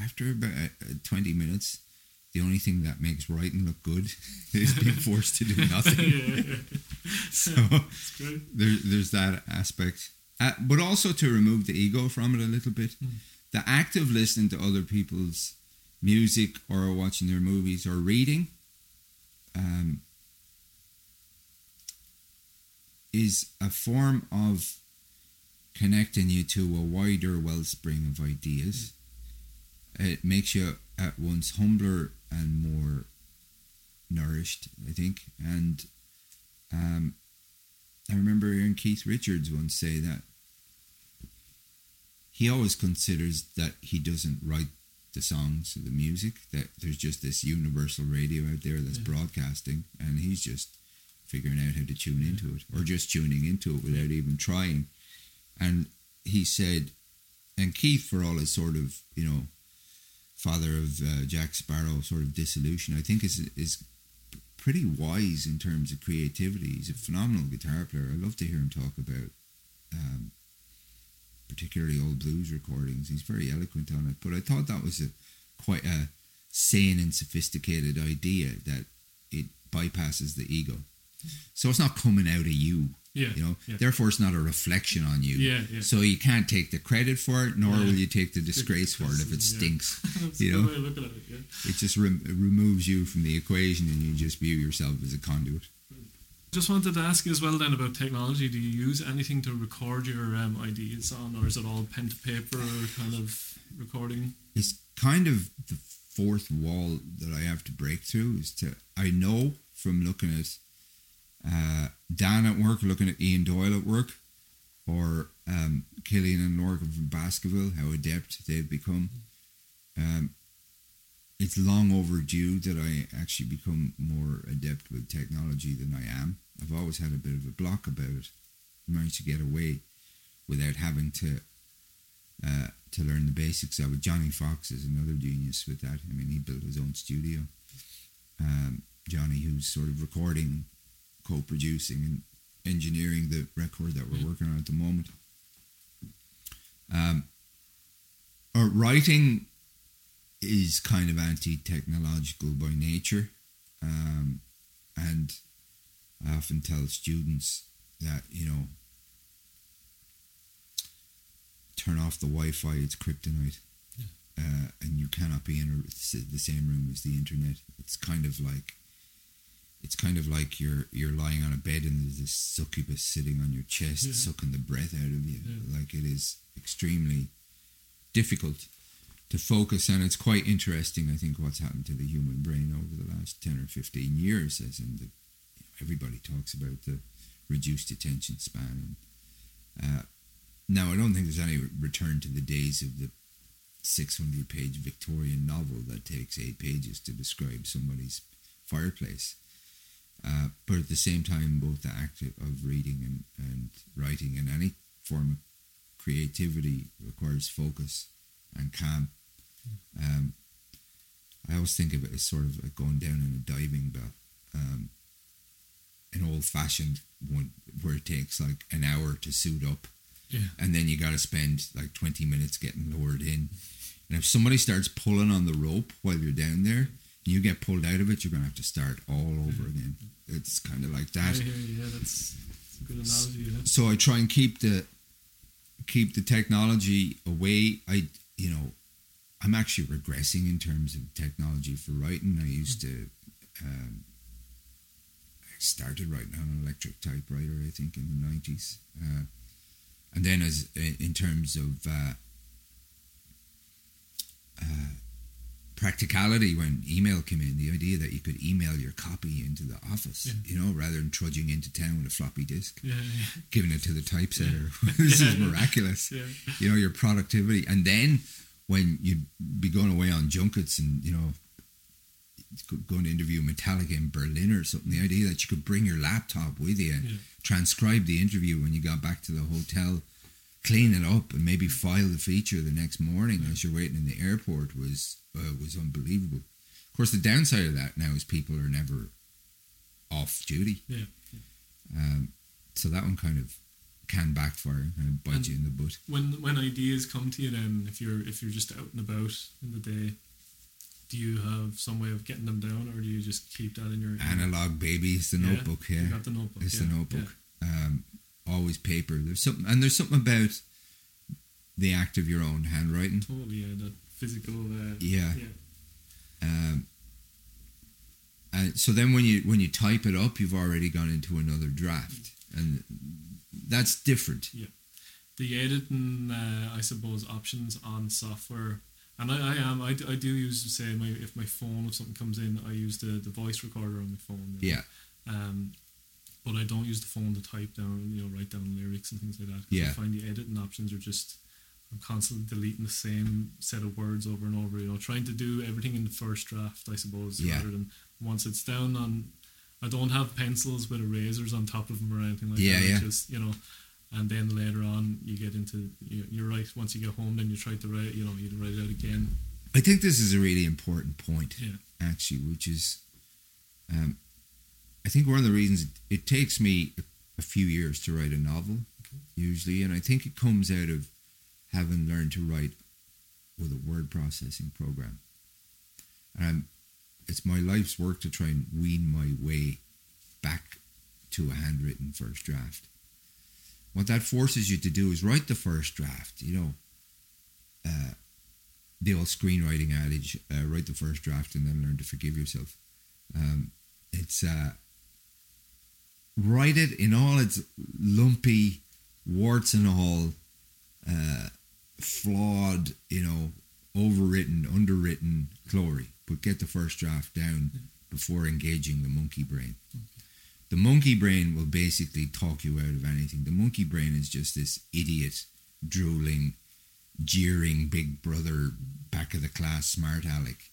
After about uh, 20 minutes, the only thing that makes writing look good (laughs) is being forced to do (laughs) nothing. yeah, yeah. (laughs) So there, there's that aspect, uh, but also to remove the ego from it a little bit. Mm. The act of listening to other people's music or watching their movies or reading um, is a form of connecting you to a wider wellspring of ideas. It makes you at once humbler and more nourished, I think. And um, I remember hearing Keith Richards once say that he always considers that he doesn't write the songs or the music, that there's just this universal radio out there that's Yeah. broadcasting, and he's just figuring out how to tune into it or just tuning into it without even trying. And he said, and Keith, for all his sort of, you know, father of uh, Jack Sparrow sort of dissolution, I think is is pretty wise in terms of creativity. He's a phenomenal guitar player. I love to hear him talk about, um, particularly old blues recordings. He's very eloquent on it. But I thought that was a quite a sane and sophisticated idea that it bypasses the ego. So it's not coming out of you, Yeah. you know. Yeah. Therefore, it's not a reflection on you. Yeah, yeah. So you can't take the credit for it, nor Yeah. will you take the disgrace for it if it stinks. (laughs) You know? way of looking at it, yeah. It just rem- removes you from the equation, and you just view yourself as a conduit. Just wanted to ask you as well then about technology. Do you use anything to record your um, ideas on, or is it all pen to paper kind of recording? It's kind of the fourth wall that I have to break through. Is to I know from looking at uh, Dan at work, looking at Ian Doyle at work, or um, Killian and Lorcan from Baskerville, how adept they've become. Um, it's long overdue that I actually become more adept with technology than I am. I've always had a bit of a block about it. I managed to get away without having to uh, to learn the basics of it. Johnny Fox is another genius with that. I mean, he built his own studio. Um, Johnny, who's sort of recording, co-producing, and engineering the record that we're working on at the moment. Um, uh, writing is kind of anti-technological by nature, um, and I often tell students that you know turn off the Wi-Fi; it's kryptonite. uh, and you cannot be in a, the same room as the internet. It's kind of like it's kind of like you're you're lying on a bed and there's this succubus sitting on your chest, Yeah. sucking the breath out of you. Yeah. Like it is extremely difficult to focus, and it's quite interesting. I think what's happened to the human brain over the last ten or fifteen years, as in the everybody talks about the reduced attention span. And uh, now, I don't think there's any return to the days of the 600 page Victorian novel that takes eight pages to describe somebody's fireplace. Uh, but at the same time, both the act of reading and, and writing and any form of creativity requires focus and calm. Um, I always think of it as sort of like going down in a diving bell. Um, an old fashioned one where it takes like an hour to suit up Yeah. and then you got to spend like 20 minutes getting lowered in. And if somebody starts pulling on the rope while you're down there, you get pulled out of it, you're going to have to start all over again. It's kind of like that. Yeah, yeah, yeah, that's, that's a good analogy. Yeah. So I try and keep the keep the technology away. I you know, I'm actually regressing in terms of technology for writing. I used to um, I started writing on an electric typewriter, I think, in the nineties, uh, and then as in terms of uh, uh, practicality, when email came in, the idea that you could email your copy into the office, Yeah. you know, rather than trudging into town with a floppy disk Yeah, yeah, giving it to the typesetter. (laughs) this is miraculous. You know, your productivity. And then when you'd be going away on junkets and, you know, going to interview Metallica in Berlin or something, the idea that you could bring your laptop with you and transcribe the interview when you got back to the hotel, clean it up, and maybe file the feature the next morning as you're waiting in the airport was uh, was unbelievable. Of course, the downside of that now is people are never off duty. Yeah. Um, so that one kind of can backfire and kind of bite And- you in the butt. When when ideas come to you, then if you're if you're just out and about in the day, do you have some way of getting them down, or do you just keep that in your Analog baby, it's the Yeah, notebook. You Yeah, got the notebook. it's yeah, the notebook. Um, always paper. There's something, and there's something about the act of your own handwriting. Totally, yeah. That physical. Uh, Yeah. yeah. Um, and so then when you when you type it up, you've already gone into another draft, and that's different. Yeah. The editing, uh, I suppose, options on software. And I, I am, I, do- I do use, say, my if my phone, if something comes in, I use the, the voice recorder on my phone. you know. Yeah, Um, but I don't use the phone to type down, you know, write down lyrics and things like that. Yeah. I find the editing options are just, I'm constantly deleting the same set of words over and over, you know, trying to do everything in the first draft, I suppose, Yeah. rather than once it's down on, I don't have pencils with erasers on top of them or anything like Yeah, that. yeah. Just, you know, and then later on you get into, you- you're right, once you get home, then you try to write, you know, you write it out again. I think this is a really important point. Yeah. actually, which is, um, I think one of the reasons it, it takes me a, a few years to write a novel, Okay. usually, and I think it comes out of having learned to write with a word processing program. And I'm, it's my life's work to try and wean my way back to a handwritten first draft. What that forces you to do is write the first draft, you know. Uh, the old screenwriting adage: uh, write the first draft and then learn to forgive yourself. Um, it's uh, write it in all its lumpy warts and all, uh, flawed, you know, overwritten, underwritten glory, but get the first draft down before engaging the monkey brain. The monkey brain will basically talk you out of anything. The monkey brain is just this idiot, drooling, jeering big brother, back of the class smart aleck,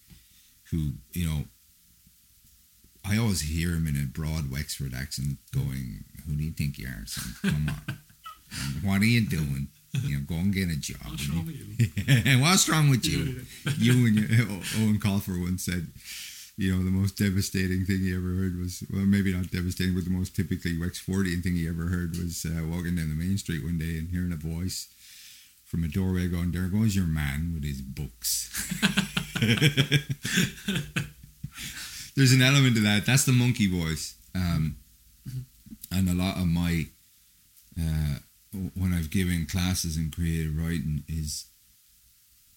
who, you know, I always hear him in a broad Wexford accent going, Who do you think you are, son? Come on. (laughs) What are you doing? You know, go and get a job. What's wrong with you? (laughs) what's wrong with you? (laughs) You and your, (laughs) Eoin Colfer once said, you know, the most devastating thing he ever heard was, well, maybe not devastating, but the most typically Wexfordian thing he ever heard was uh, walking down the main street one day and hearing a voice from a doorway going, there goes your man with his books. There's an element to that. That's the monkey voice. Um, and a lot of my, uh, when I've given classes in creative writing is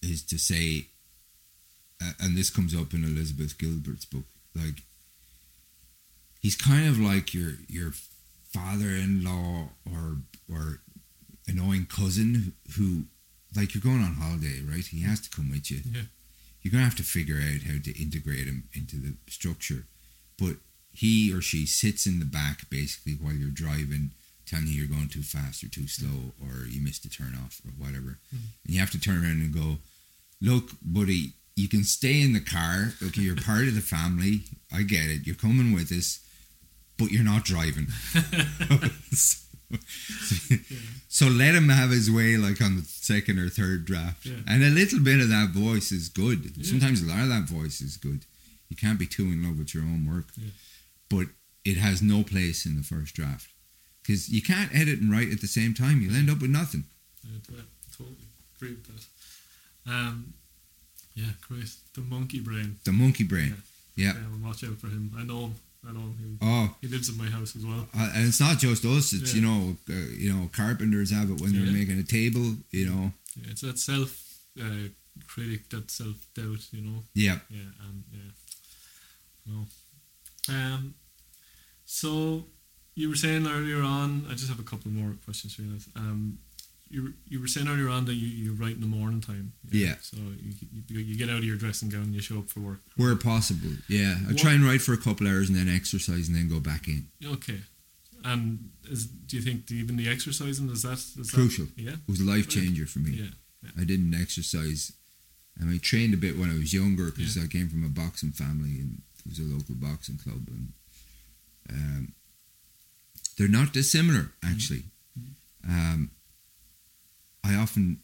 is to say uh, and this comes up in Elizabeth Gilbert's book. Like he's kind of like your your father-in-law or or annoying cousin who like you're going on holiday, right? He has to come with you. Yeah. You're gonna have to figure out how to integrate him into the structure, but he or she sits in the back basically while you're driving, telling you you're going too fast or too slow, or you missed a turn off or whatever, Mm. and you have to turn around and go, "Look, buddy, you can stay in the car. Okay, you're part of the family. I get it. You're coming with us, but you're not driving." (laughs) (laughs) so, so let him have his way, like on the second or third draft, Yeah. and a little bit of that voice is good. Yeah. Sometimes a lot of that voice is good. You can't be too in love with your own work, Yeah. but it has no place in the first draft because you can't edit and write at the same time. You'll end up with nothing. Yeah, totally agree with that. Um, yeah, great. The monkey brain. The monkey brain. Yeah. Yeah, we'll watch out for him. I know him. I know him. Oh, He, he lives in my house as well. Uh, and it's not just us. It's Yeah. you know, uh, you know, carpenters have it when they're Yeah. making a table. You know, Yeah, it's that self uh, critic, that self doubt. You know. yeah. Yeah, and yeah. No. Um. So you were saying earlier on. I just have a couple more questions for you. Um. You, were- you were saying earlier on that you, you write in the morning time. Yeah. So you, you, you get out of your dressing gown and you show up for work. Where possible, yeah. I try and write for a couple hours and then exercise and then go back in. Okay. And is, do you think the, even the exercising is that is Crucial. That, yeah. It was a life changer for me. Yeah. yeah. I didn't exercise. I mean, I trained a bit when I was younger because Yeah. I came from a boxing family and it was a local boxing club, and um, they're not dissimilar actually. Um, I often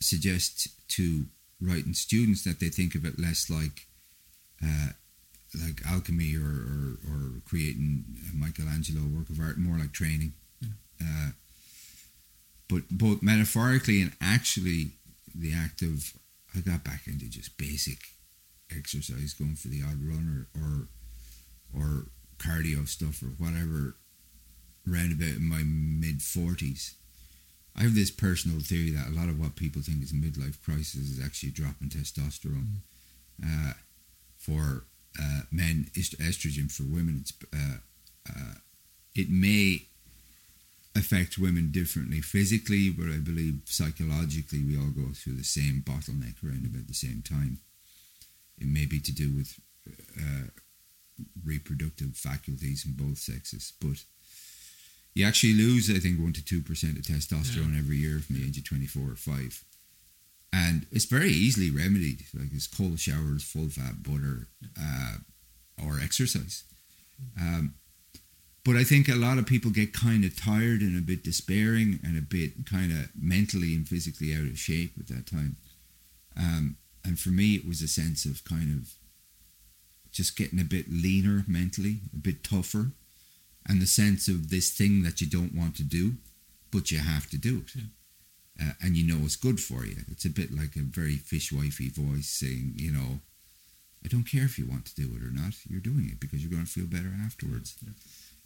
suggest to writing students that they think of it less like uh, like alchemy or, or, or creating a Michelangelo work of art, more like training. Uh, but both metaphorically and actually, the act of I got back into just basic exercise, going for the odd run or or, or cardio stuff or whatever, round about in my mid forties. I have this personal theory that a lot of what people think is a midlife crisis is actually a drop in testosterone. Uh, for uh, men, est- estrogen for women, uh, uh, it may affect women differently physically, but I believe psychologically we all go through the same bottleneck around about the same time. It may be to do with uh, reproductive faculties in both sexes, but you actually lose, I think, one to two percent of testosterone every year from the age of twenty-four or five, and it's very easily remedied. Like it's cold showers, full fat butter, uh, or exercise. Um, but I think a lot of people get kind of tired and a bit despairing and a bit kind of mentally and physically out of shape at that time. Um, and for me, it was a sense of kind of just getting a bit leaner mentally, a bit tougher, and the sense of this thing that you don't want to do, but you have to do it. Uh, and you know it's good for you. It's a bit like a very fishwifey voice saying, you know, I don't care if you want to do it or not. You're doing it because you're going to feel better afterwards. Yeah.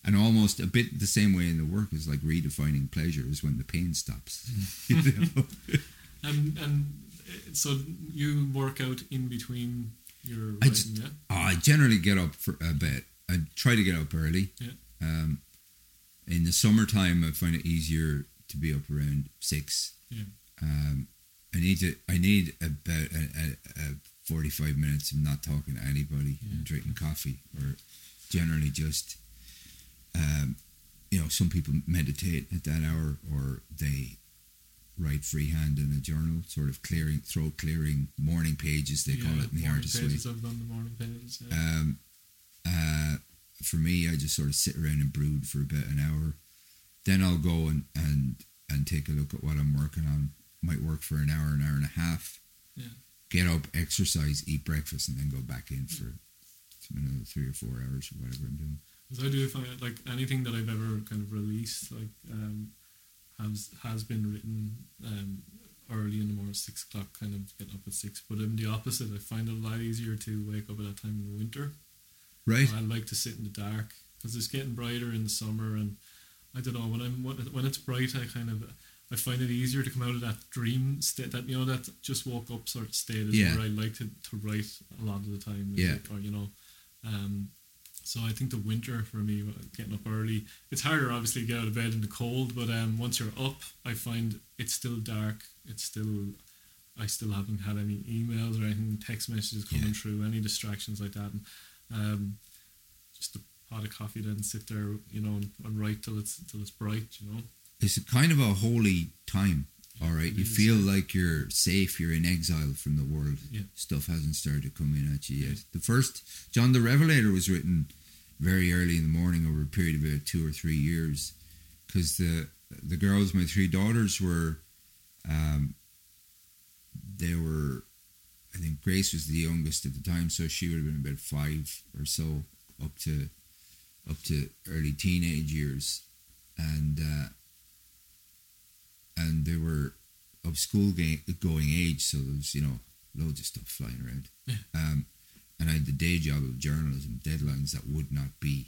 And almost a bit the same way in the work is like redefining pleasure is when the pain stops. (laughs) (laughs) you know? (laughs) And and uh, so you work out in between your I writing, just- yeah. I generally get up for a bit. I try to get up early. Yeah. Um, in the summertime, I find it easier to be up around six. Yeah. Um, I need to. I need about a, a, a forty-five minutes of not talking to anybody Yeah. and drinking coffee, or generally just. Um, you know, some people meditate at that hour, or they write freehand in a journal, sort of clearing, throat clearing morning pages. They call it in the artist's way. I've done the morning pages. Yeah. Um, uh, for me, I just sort of sit around and brood for about an hour. Then I'll go and, and, and take a look at what I'm working on. Might work for an hour, an hour and a half. Yeah. Get up, exercise, eat breakfast, and then go back in for another three or four hours or whatever I'm doing. Because I do find like anything that I've ever kind of released, like um, has has been written um, early in the morning, six o'clock, kind of getting up at six. But I'm the opposite. I find it a lot easier to wake up at that time in the winter. Right? I like to sit in the dark because it's getting brighter in the summer, and I don't know when I'm when, it's bright, I kind of I find it easier to come out of that dream state, that you know, that just woke up sort of state is Yeah. where I like to, to write a lot of the time. Yeah. like, or you know, um, so I think the winter for me, uh, getting up early, it's harder obviously to get out of bed in the cold, but um, once you're up, I find it's still dark. It's still, I still haven't had any emails or anything, text messages coming Yeah. through, any distractions like that. And, um, just a pot of coffee, then sit there, you know, and, and write till it's till it's bright, you know. It's a kind of a holy time. All right, It you is, feel yeah. like you're safe. You're in exile from the world. Yeah. Stuff hasn't started to come in at you yet. The first John the Revelator was written very early in the morning over a period of about two or three years, because the the girls, my three daughters, were, um, they were, I think Grace was the youngest at the time, so she would have been about five or so, up to, up to early teenage years, and. Uh, and they were of school going age, so there was you know loads of stuff flying around. Yeah. Um, and I had the day job of journalism, deadlines that would not be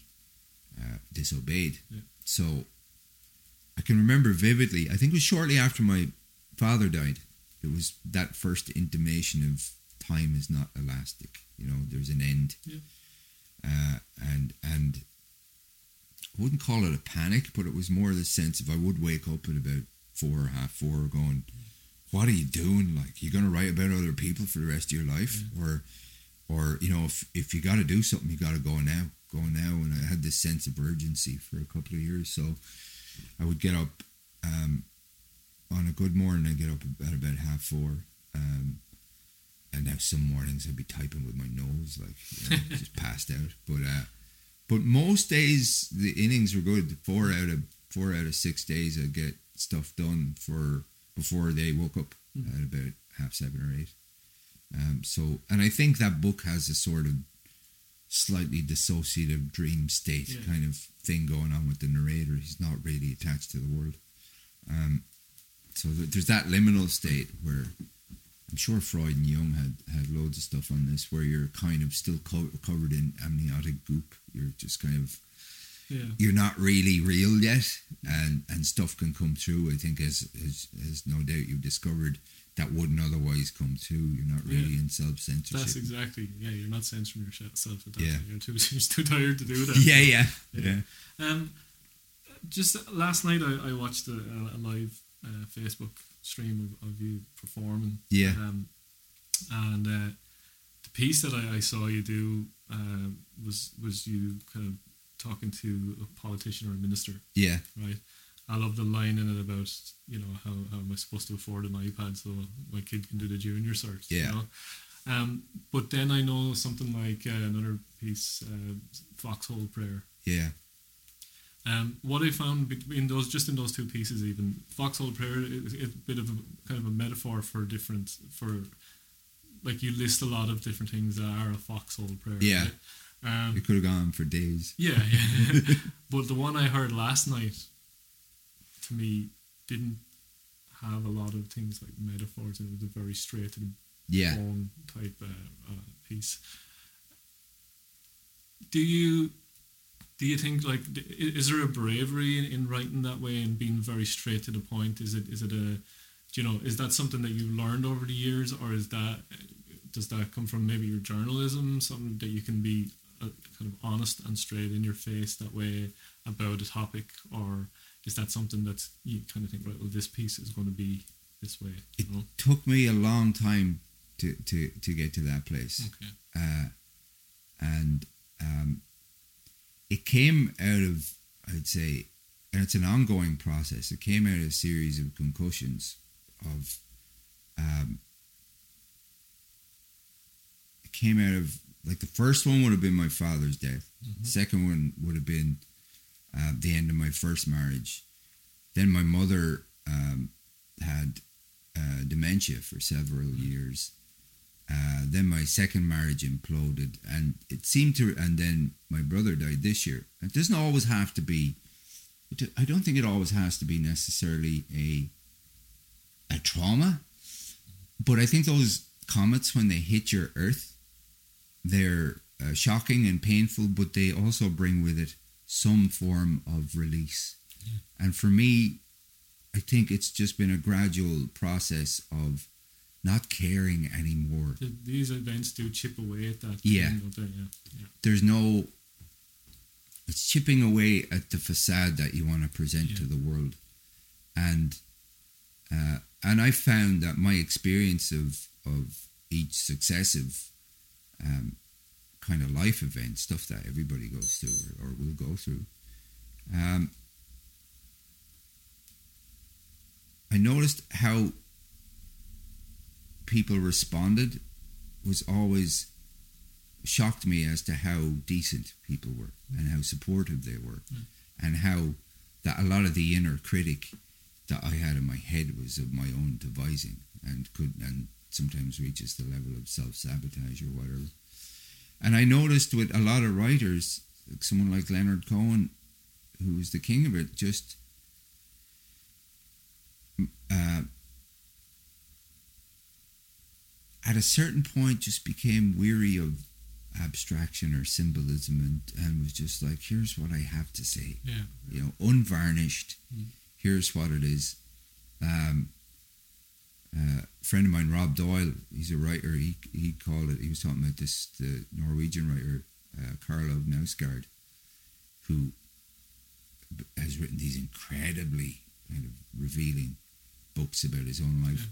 uh, disobeyed. Yeah. So I can remember vividly. I think it was shortly after my father died. It was that first intimation of time is not elastic. You know, there's an end. Yeah. Uh, and and I wouldn't call it a panic, but it was more the sense of I would wake up at about four or half four, going, "What are you doing? Like, you're gonna write about other people for the rest of your life, or, or you know, if if you got to do something, you got to go now, go now." And I had this sense of urgency for a couple of years, so I would get up um, on a good morning. I get up at about half four. Um, and now some mornings I'd be typing with my nose, like you know, (laughs) just passed out. But uh, but most days the innings were good. Four out of four out of six days I'd get stuff done for before they woke up at about half seven or eight. Um, so and I think that book has a sort of slightly dissociative dream state Yeah. kind of thing going on with the narrator. He's not really attached to the world. Um, so th- there's that liminal state where I'm sure Freud and Jung had had loads of stuff on this, where you're kind of still co- covered in amniotic goop. You're just kind of Yeah. you're not really real yet, and and stuff can come through. I think as as, as no doubt you've discovered that wouldn't otherwise come through. You're not really Yeah. in self censorship. That's exactly. Yeah, you're not censoring yourself at that Yeah. time. You're too, (laughs) you're too tired to do that. Yeah, yeah, Yeah. yeah. Um, just last night I, I watched a, a live uh, Facebook stream of, of you performing. Yeah. Um, and uh, the piece that I, I saw you do uh, was was you kind of talking to a politician or a minister, yeah. right? I love the line in it about you know how, how am I supposed to afford an iPad so my kid can do the junior cert. Yeah. You know? Um, but then I know something like uh, another piece, uh, Foxhole Prayer. Yeah, Um, what I found in those, just in those two pieces, even Foxhole Prayer is a bit of a kind of a metaphor for different, for like you list a lot of different things that are a foxhole prayer. Yeah. right? Um, it could have gone for days. yeah, (laughs) yeah. but the one I heard last night, to me, didn't have a lot of things like metaphors. It was a very straight to the Yeah, bone type uh, uh, piece. Do you do you think like is there a bravery in, in writing that way and being very straight to the point? Is it is it a do you know is that something that you learned over the years or is that does that come from maybe your journalism something that you can be uh, kind of honest and straight in your face that way about a topic or is that something that you kind of think right well this piece is going to be this way it know took me a long time to to to get to that place. okay uh, and um, it came out of I'd say, and it's an ongoing process. It came out of a series of concussions of. Um, it came out of like the first one would have been my father's death. The second one would have been uh, the end of my first marriage. Then my mother um, had uh, dementia for several years. Uh, then my second marriage imploded, and it seemed to. And then my brother died this year. It doesn't always have to be. It, I don't think it always has to be necessarily a a trauma, but I think those comets when they hit your Earth, they're uh, shocking and painful, but they also bring with it some form of release. And for me, I think it's just been a gradual process of not caring anymore. Th- These events do chip away at that. Yeah. they? yeah, yeah. There's no. It's chipping away at the facade that you want to present to the world, and uh, and I found that my experience of of each successive um, kind of life event, stuff that everybody goes through or, or will go through, um, I noticed how people responded was always shocked me as to how decent people were and how supportive they were Mm. and how that a lot of the inner critic that I had in my head was of my own devising and could and sometimes reaches the level of self sabotage or whatever. And I noticed with a lot of writers, like someone like Leonard Cohen, who was the king of it, just uh, at a certain point just became weary of abstraction or symbolism and, and was just like, here's what I have to say yeah. you know, unvarnished. Mm. Here's what it is. Um, uh, a friend of mine, Rob Doyle, he's a writer. He he called it. He was talking about this the Norwegian writer uh, Karl Ove Knausgaard, who has written these incredibly kind of revealing books about his own life.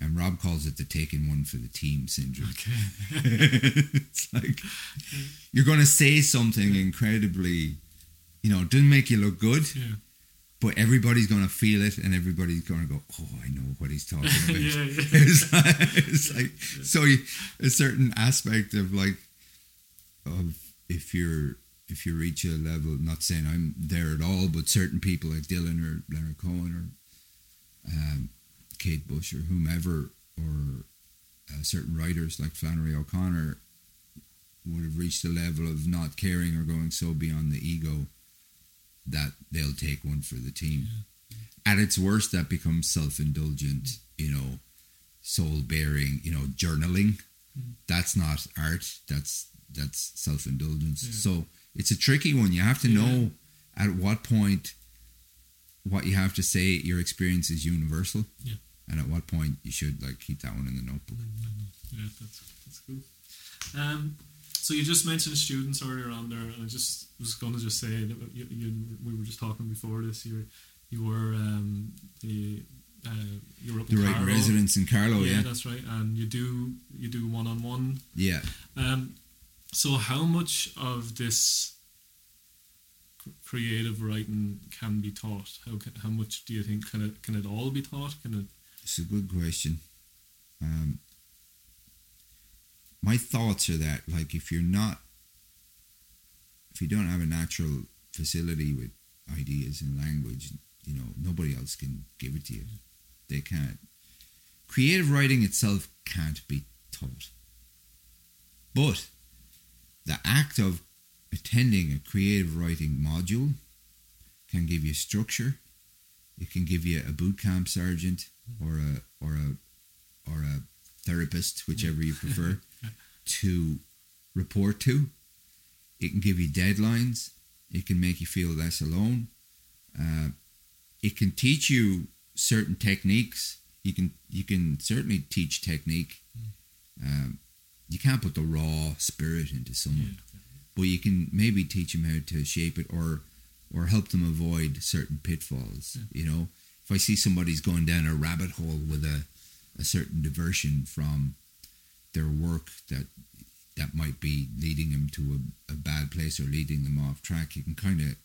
And Rob calls it the taking one for the team syndrome. Okay. (laughs) it's like you're going to say something incredibly, you know, it doesn't make you look good, yeah. but everybody's going to feel it and everybody's going to go, oh, I know what he's talking (laughs) about. Yeah, yeah. (laughs) it's like, it's like so you, a certain aspect of like, of if you're, if you reach a level, not saying I'm there at all, but certain people like Dylan or Leonard Cohen or um, Kate Bush or whomever, or uh, certain writers like Flannery O'Connor would have reached a level of not caring or going so beyond the ego that they'll take one for the team. At its worst, that becomes self indulgent, you know, soul bearing, you know, journaling. Mhm. That's not art, that's that's self indulgence. Yeah. So it's a tricky one. You have to Yeah. know at what point what you have to say, your experience is universal. Yeah. And at what point you should like keep that one in the notebook. Yeah, that's that's cool. Um, so you just mentioned students earlier on there, and I just was going to just say that you, you, we were just talking before this. You you were um, the uh, you were up The in right Carlow. residence in Carlow. yeah, yeah. that's right. And you do you do one on one. Yeah. Um, so how much of this creative writing can be taught? How can, how much do you think can it can it all be taught? Can it? It's a good question. Um, my thoughts are that, like, if you're not, if you don't have a natural facility with ideas and language, you know, nobody else can give it to you. They can't. Creative writing itself can't be taught. But the act of attending a creative writing module can give you structure. It can give you a boot camp sergeant or a or a or a therapist, whichever you prefer, (laughs) to report to. It can give you deadlines. It can make you feel less alone. Uh, it can teach you certain techniques. You can you can certainly teach technique. Um, you can't put the raw spirit into someone, but you can maybe teach them how to shape it or or help them avoid certain pitfalls. You know, if I see somebody's going down a rabbit hole with a a certain diversion from their work that that might be leading them to a, a bad place or leading them off track, you can kind of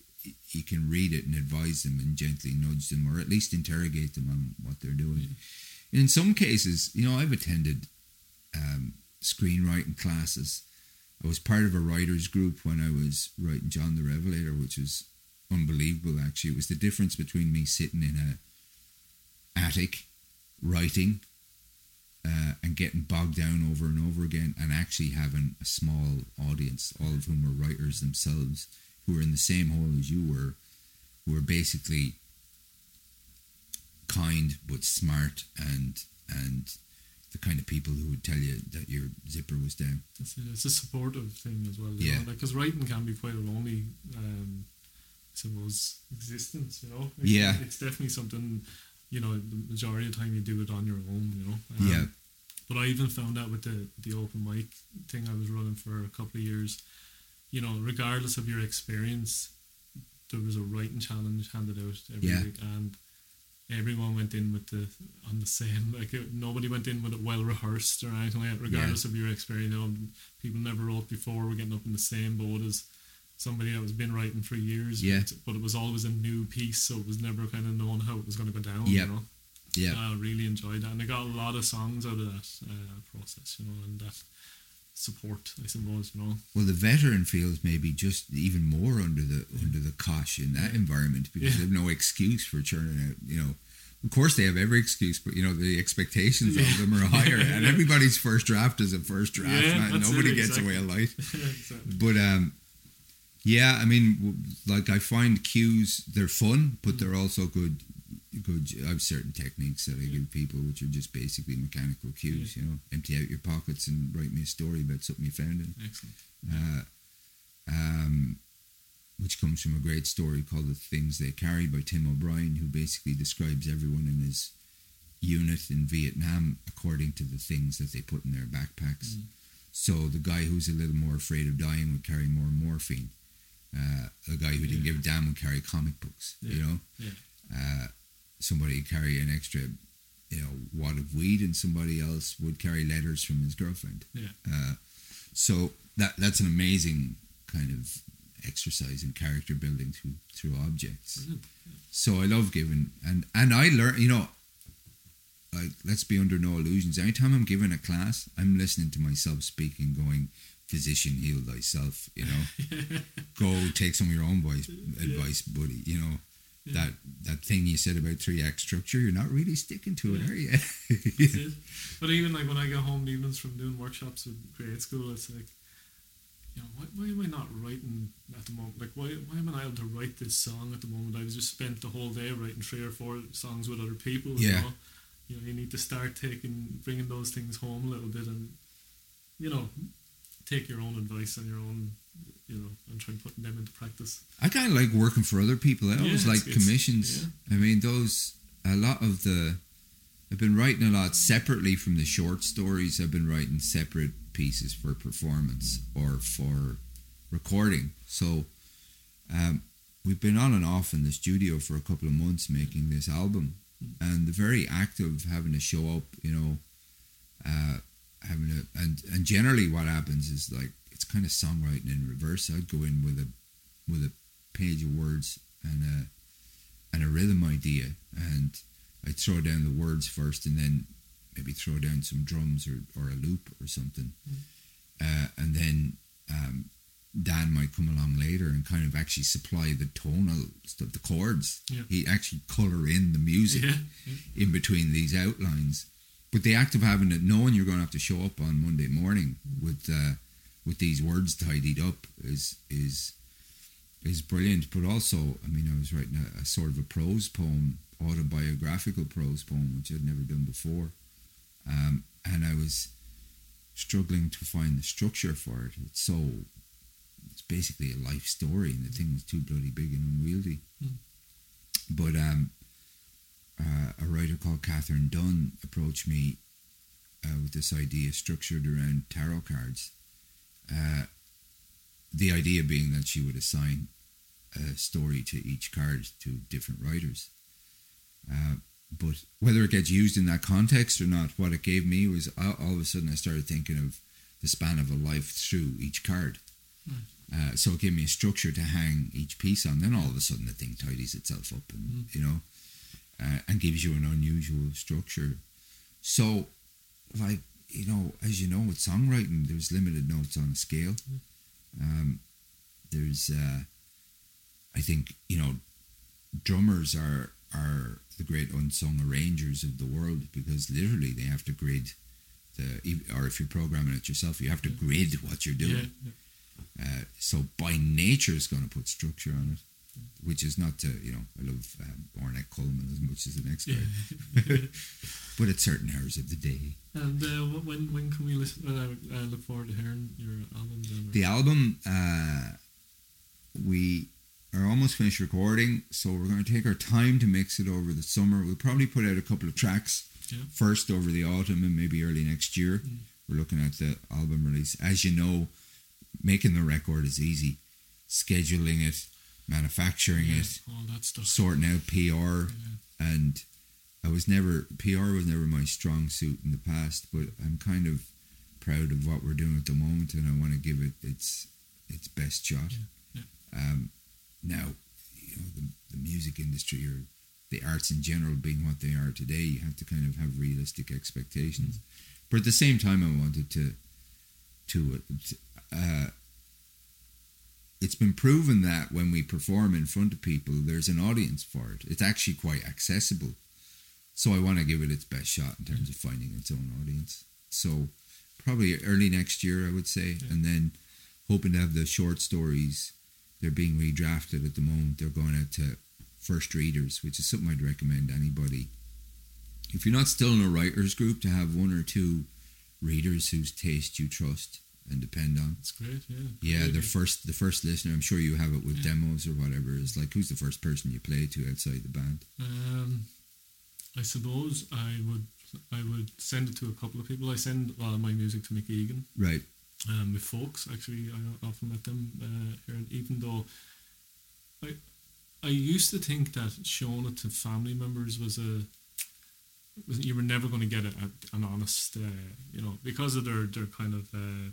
you can read it and advise them and gently nudge them or at least interrogate them on what they're doing. In some cases, you know, I've attended um, screenwriting classes. I was part of a writers group when I was writing John the Revelator, which was unbelievable. Actually, it was the difference between me sitting in a attic writing uh, and getting bogged down over and over again, and actually having a small audience, all of whom were writers themselves, who were in the same hole as you were, who were basically kind but smart and and the kind of people who would tell you that your zipper was down. It's a, it's a supportive thing as well. Yeah. Because writing can be quite a lonely um, suppose existence. You know. Like, Yeah. It's definitely something. You know, the majority of the time you do it on your own. You know. Um, yeah. But I even found out with the the open mic thing I was running for a couple of years. You know, regardless of your experience, there was a writing challenge handed out every Yeah. week, and everyone went in with the on the same (laughs) like it, nobody went in with it well rehearsed or anything like that regardless of your experience you know people never wrote before were getting up in the same boat as somebody that was been writing for years Yeah. but, but it was always a new piece so it was never kind of known how it was going to go down Yep. you know Yeah. I really enjoyed that and I got a lot of songs out of that uh, process you know and that support I suppose you know Well, the veteran feels maybe just even more under the under the cosh in that environment because Yeah. they have no excuse for churning out. You know, of course they have every excuse, but you know the expectations of them are higher, and (laughs) everybody's first draft is a first draft. Yeah, that's it, Nobody gets exactly. away light. (laughs) exactly. But um, yeah, I mean, like I find cues they're fun, but they're also good. Good. I have certain techniques that I give people, which are just basically mechanical cues. You know, empty out your pockets and write me a story about something you found in. excellent Uh, um, which comes from a great story called "The Things They Carry" by Tim O'Brien, who basically describes everyone in his unit in Vietnam according to the things that they put in their backpacks. So the guy who's a little more afraid of dying would carry more morphine. Uh, the guy who didn't Yeah. give a damn would carry comic books. You know, yeah uh, somebody would carry an extra, you know, wad of weed, and somebody else would carry letters from his girlfriend. yeah Uh, so that that's an amazing kind of exercise in character building through through objects. Brilliant. So I love giving, and and I learn. You know, like let's be under no illusions. Anytime I'm giving a class, I'm listening to myself speaking, going, "Physician, heal thyself." You know, (laughs) go take some of your own voice advice, buddy. You know. Yeah. That that thing you said about three act structure, you're not really sticking to it, Yeah. are you? (laughs) It. But even like when I get home evenings from doing workshops with Create School, it's like, you know, why, why am I not writing at the moment? Like, why, why am I not able to write this song at the moment? I've just spent the whole day writing three or four songs with other people. Yeah. You know, you know, you need to start taking, bringing those things home a little bit and, you know, take your own advice and your own, you know, and try putting them into practice. I kind of like working for other people. I always Yeah, like commissions. I mean, those a lot of the. I've been writing a lot separately from the short stories. I've been writing separate pieces for performance or for recording. So, um, we've been on and off in the studio for a couple of months making this album, and the very act of having to show up, you know, uh, having a and and generally what happens is like it's kind of songwriting in reverse. I'd go in with a with a page of words and a and a rhythm idea, and I'd throw down the words first, and then maybe throw down some drums or, or a loop or something, uh, and then um, Dan might come along later and kind of actually supply the tonal stuff, the chords. Yeah. He actually color in the music yeah. in between these outlines. But the act of having it, knowing you're going to have to show up on Monday morning with uh, with these words tidied up is is is brilliant. But also, I mean, I was writing a, a sort of a prose poem, autobiographical prose poem, which I'd never done before, um, and I was struggling to find the structure for it. It's so it's basically a life story, and the thing was too bloody big and unwieldy. Mm. But um, uh, a writer called Catherine Dunne approached me uh, with this idea structured around tarot cards. Uh, the idea being that she would assign a story to each card to different writers. Uh, but whether it gets used in that context or not, what it gave me was all, all of a sudden I started thinking of the span of a life through each card. Uh, so it gave me a structure to hang each piece on. Then all of a sudden the thing tidies itself up, and you know, uh, and gives you an unusual structure. So, like you know, as you know, with songwriting, there's limited notes on a scale. Um, there's, uh, I think, you know, drummers are are the great unsung arrangers of the world because literally they have to grid the, or if you're programming it yourself, you have to grid what you're doing. Yeah, yeah. Uh, so by nature, it's going to put structure on it, which is not to you know. I love um, Ornette Coleman as much as the next guy, Yeah. (laughs) but at certain hours of the day. and uh, when when can we listen? Uh, I look forward to hearing your album. Then, The album, uh, we are almost finished recording, so we're going to take our time to mix it over the summer. We'll probably put out a couple of tracks Yeah. first over the autumn and maybe early next year. Mm. We're looking at the album release. As you know, making the record is easy. Scheduling it, manufacturing Yeah, it, all that stuff. sorting out PR, Yeah. and I was never PR was never my strong suit in the past, but I'm kind of proud of what we're doing at the moment, and I want to give it its its best shot. Yeah, Um, now, you know the, the music industry or the arts in general being what they are today, you have to kind of have realistic expectations. But at the same time, I wanted to to uh, it's been proven that when we perform in front of people, there's an audience for it. It's actually quite accessible. So I want to give it its best shot in terms of finding its own audience. So probably early next year, I would say, Yeah. and then hoping to have the short stories. They're being redrafted at the moment. They're going out to first readers, which is something I'd recommend anybody. If you're not still in a writers group, to have one or two readers whose taste you trust and depend on. It's great. Yeah. Yeah, the first the first listener. I'm sure you have it with Yeah. demos or whatever. Is like who's the first person you play to outside the band? Um, I suppose I would I would send it to a couple of people. I send uh, my music to Mick Egan Right. um, with folks. Actually, I often met them uh, here, and even though I I used to think that showing it to family members was a was, you were never going to get a, a, an honest, uh, you know, because of their their kind of. Uh,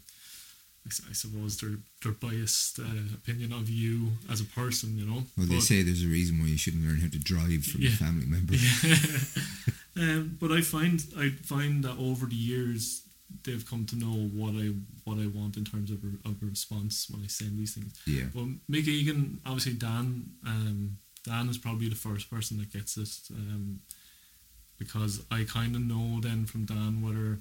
I suppose their their biased uh, opinion of you as a person, you know. Well, they But- say there's a reason why you shouldn't learn how to drive from Yeah. a family member. (laughs) um, but I find I find that over the years they've come to know what I what I want in terms of a, of a response when I send these things. Yeah. Well, Mick Egan, obviously Dan, um, Dan is probably the first person that gets it um, because I kind of know then from Dan whether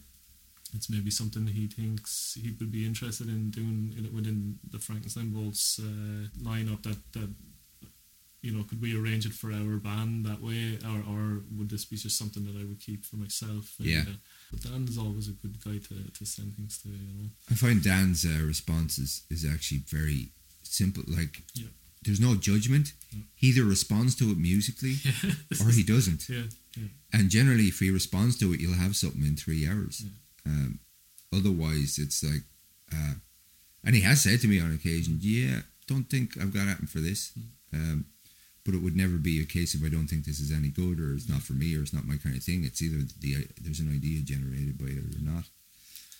it's maybe something he thinks he would be interested in doing within the Frankenstein Bolts uh, lineup that that you know could we arrange it for our band that way or, or would this be just something that I would keep for myself and, Yeah. uh, but Dan is always a good guy to, to send things to you know I find Dan's uh, response is, is actually very simple. Like, Yeah. there's no judgment. Yeah. He either responds to it musically (laughs) yeah or he doesn't. yeah yeah And generally, if he responds to it, you'll have something in three hours. Yeah. Um, otherwise, it's like, uh, and he has said to me on occasion, "Yeah, don't think I've got anything for this." Um, but it would never be a case of I don't think this is any good or it's not for me or it's not my kind of thing. It's either the there's an idea generated by it or not,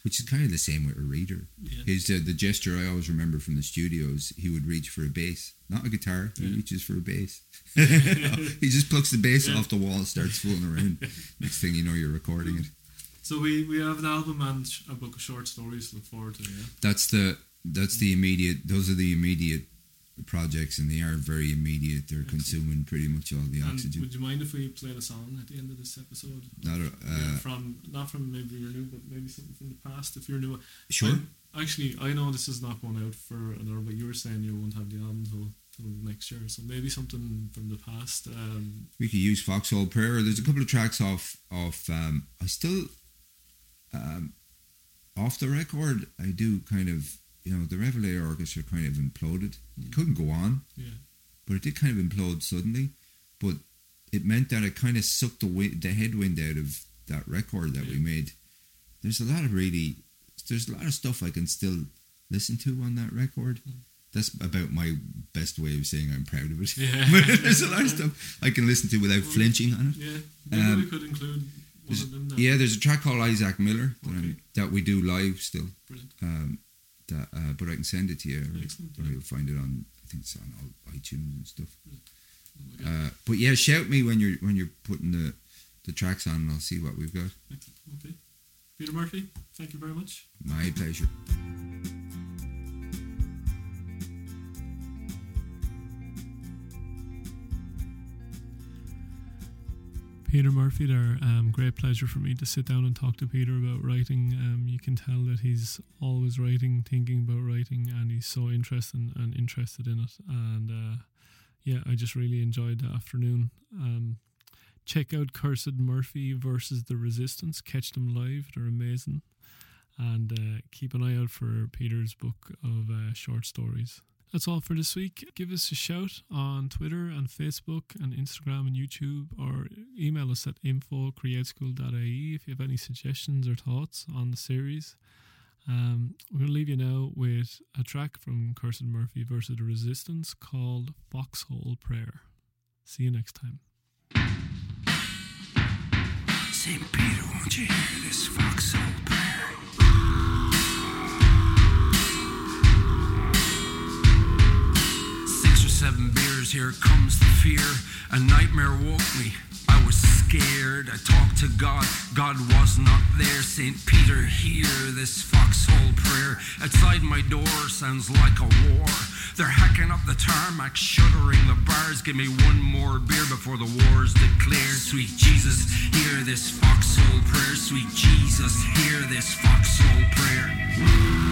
which is kind of the same with a reader. yeah His uh, the gesture I always remember from the studios, he would reach for a bass, not a guitar. He Yeah. reaches for a bass. (laughs) (laughs) he just plucks the bass Yeah. off the wall, and starts fooling around. (laughs) Next thing you know, you're recording it. So we, we have an album and a book of short stories to look forward to. Yeah. That's the that's the immediate. Those are the immediate projects, and they are very immediate. They're Excellent. consuming pretty much all the And oxygen. would you mind if we played a song at the end of this episode? Not a, Yeah, uh, from not from maybe your new, but maybe something from the past. If you're new, sure. I'm- actually, I know this is not going out for another, but you were saying you won't have the album till, till next year. So maybe something from the past. Um, we could use Foxhole Prayer. There's a couple of tracks off off. Um, I still um, off the record. I do kind of you know the Revelator Orchestra kind of imploded. It couldn't go on, yeah, but it did kind of implode suddenly. But it meant that it kind of sucked the wind, the headwind out of that record that we made. There's a lot of really, there's a lot of stuff I can still listen to on that record. Mm. That's about my best way of saying I'm proud of it. Yeah. But (laughs) there's a lot of stuff I can listen to without Well, flinching on it. yeah. Maybe Um, we could include There's-. Yeah, there's a track called Isaac Miller that, Okay. that we do live still. Brilliant. Um, that, uh, but I can send it to you. or-. Or you'll find it on, I think it's on all iTunes and stuff. God. Uh, but yeah, shout me when you're when you're putting the the tracks on, and I'll see what we've got. Excellent. Okay. Peter Murphy, thank you very much. My pleasure. Peter Murphy there. Um, great pleasure for me to sit down and talk to Peter about writing. Um, you can tell that he's always writing, thinking about writing, and he's so interested and, and interested in it. And uh, yeah, I just really enjoyed the afternoon. Um, check out Cursed Murphy versus the Resistance. Catch them live; they're amazing. And uh, keep an eye out for Peter's book of uh, short stories. That's all for this week. Give us a shout on Twitter and Facebook and Instagram and YouTube or email us at info.createschool.ie if you have any suggestions or thoughts on the series. Um, we're going to leave you now with a track from Cursed Murphy versus the Resistance called Foxhole Prayer. See you next time. St. Peter, won't you hear this foxhole prayer? Seven beers, here comes the fear. A nightmare woke me. I was scared. I talked to God. God was not there. St. Peter, hear this foxhole prayer. Outside my door sounds like a war. They're hacking up the tarmac, shuttering the bars. Give me one more beer before the war's declared. Sweet Jesus, hear this foxhole prayer. Sweet Jesus, hear this foxhole prayer.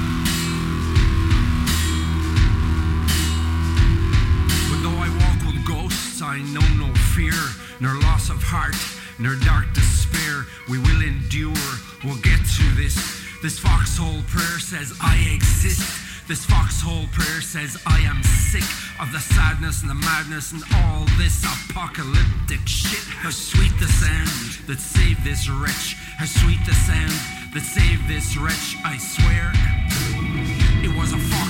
I know no fear, nor loss of heart, nor dark despair. We will endure, we'll get through this. This foxhole prayer says, I exist. This foxhole prayer says, I am sick of the sadness and the madness and all this apocalyptic shit. How sweet the sound that saved this wretch. How sweet the sound that saved this wretch. I swear, it was a foxhole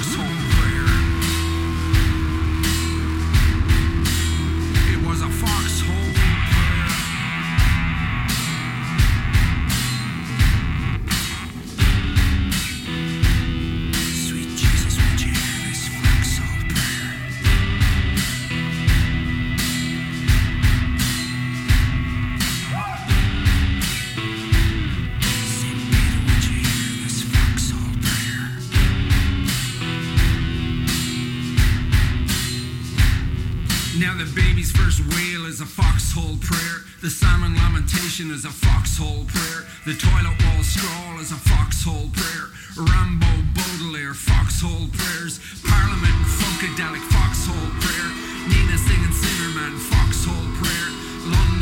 foxhole prayer. The salmon lamentation is a foxhole prayer. The toilet wall scrawl is a foxhole prayer. Rimbaud Baudelaire foxhole prayers. Parliament funkadelic foxhole prayer. Nina singing Sinnerman foxhole prayer. London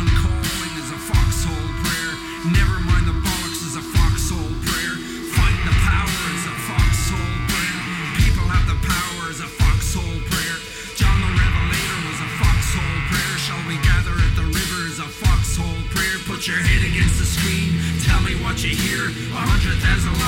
100,000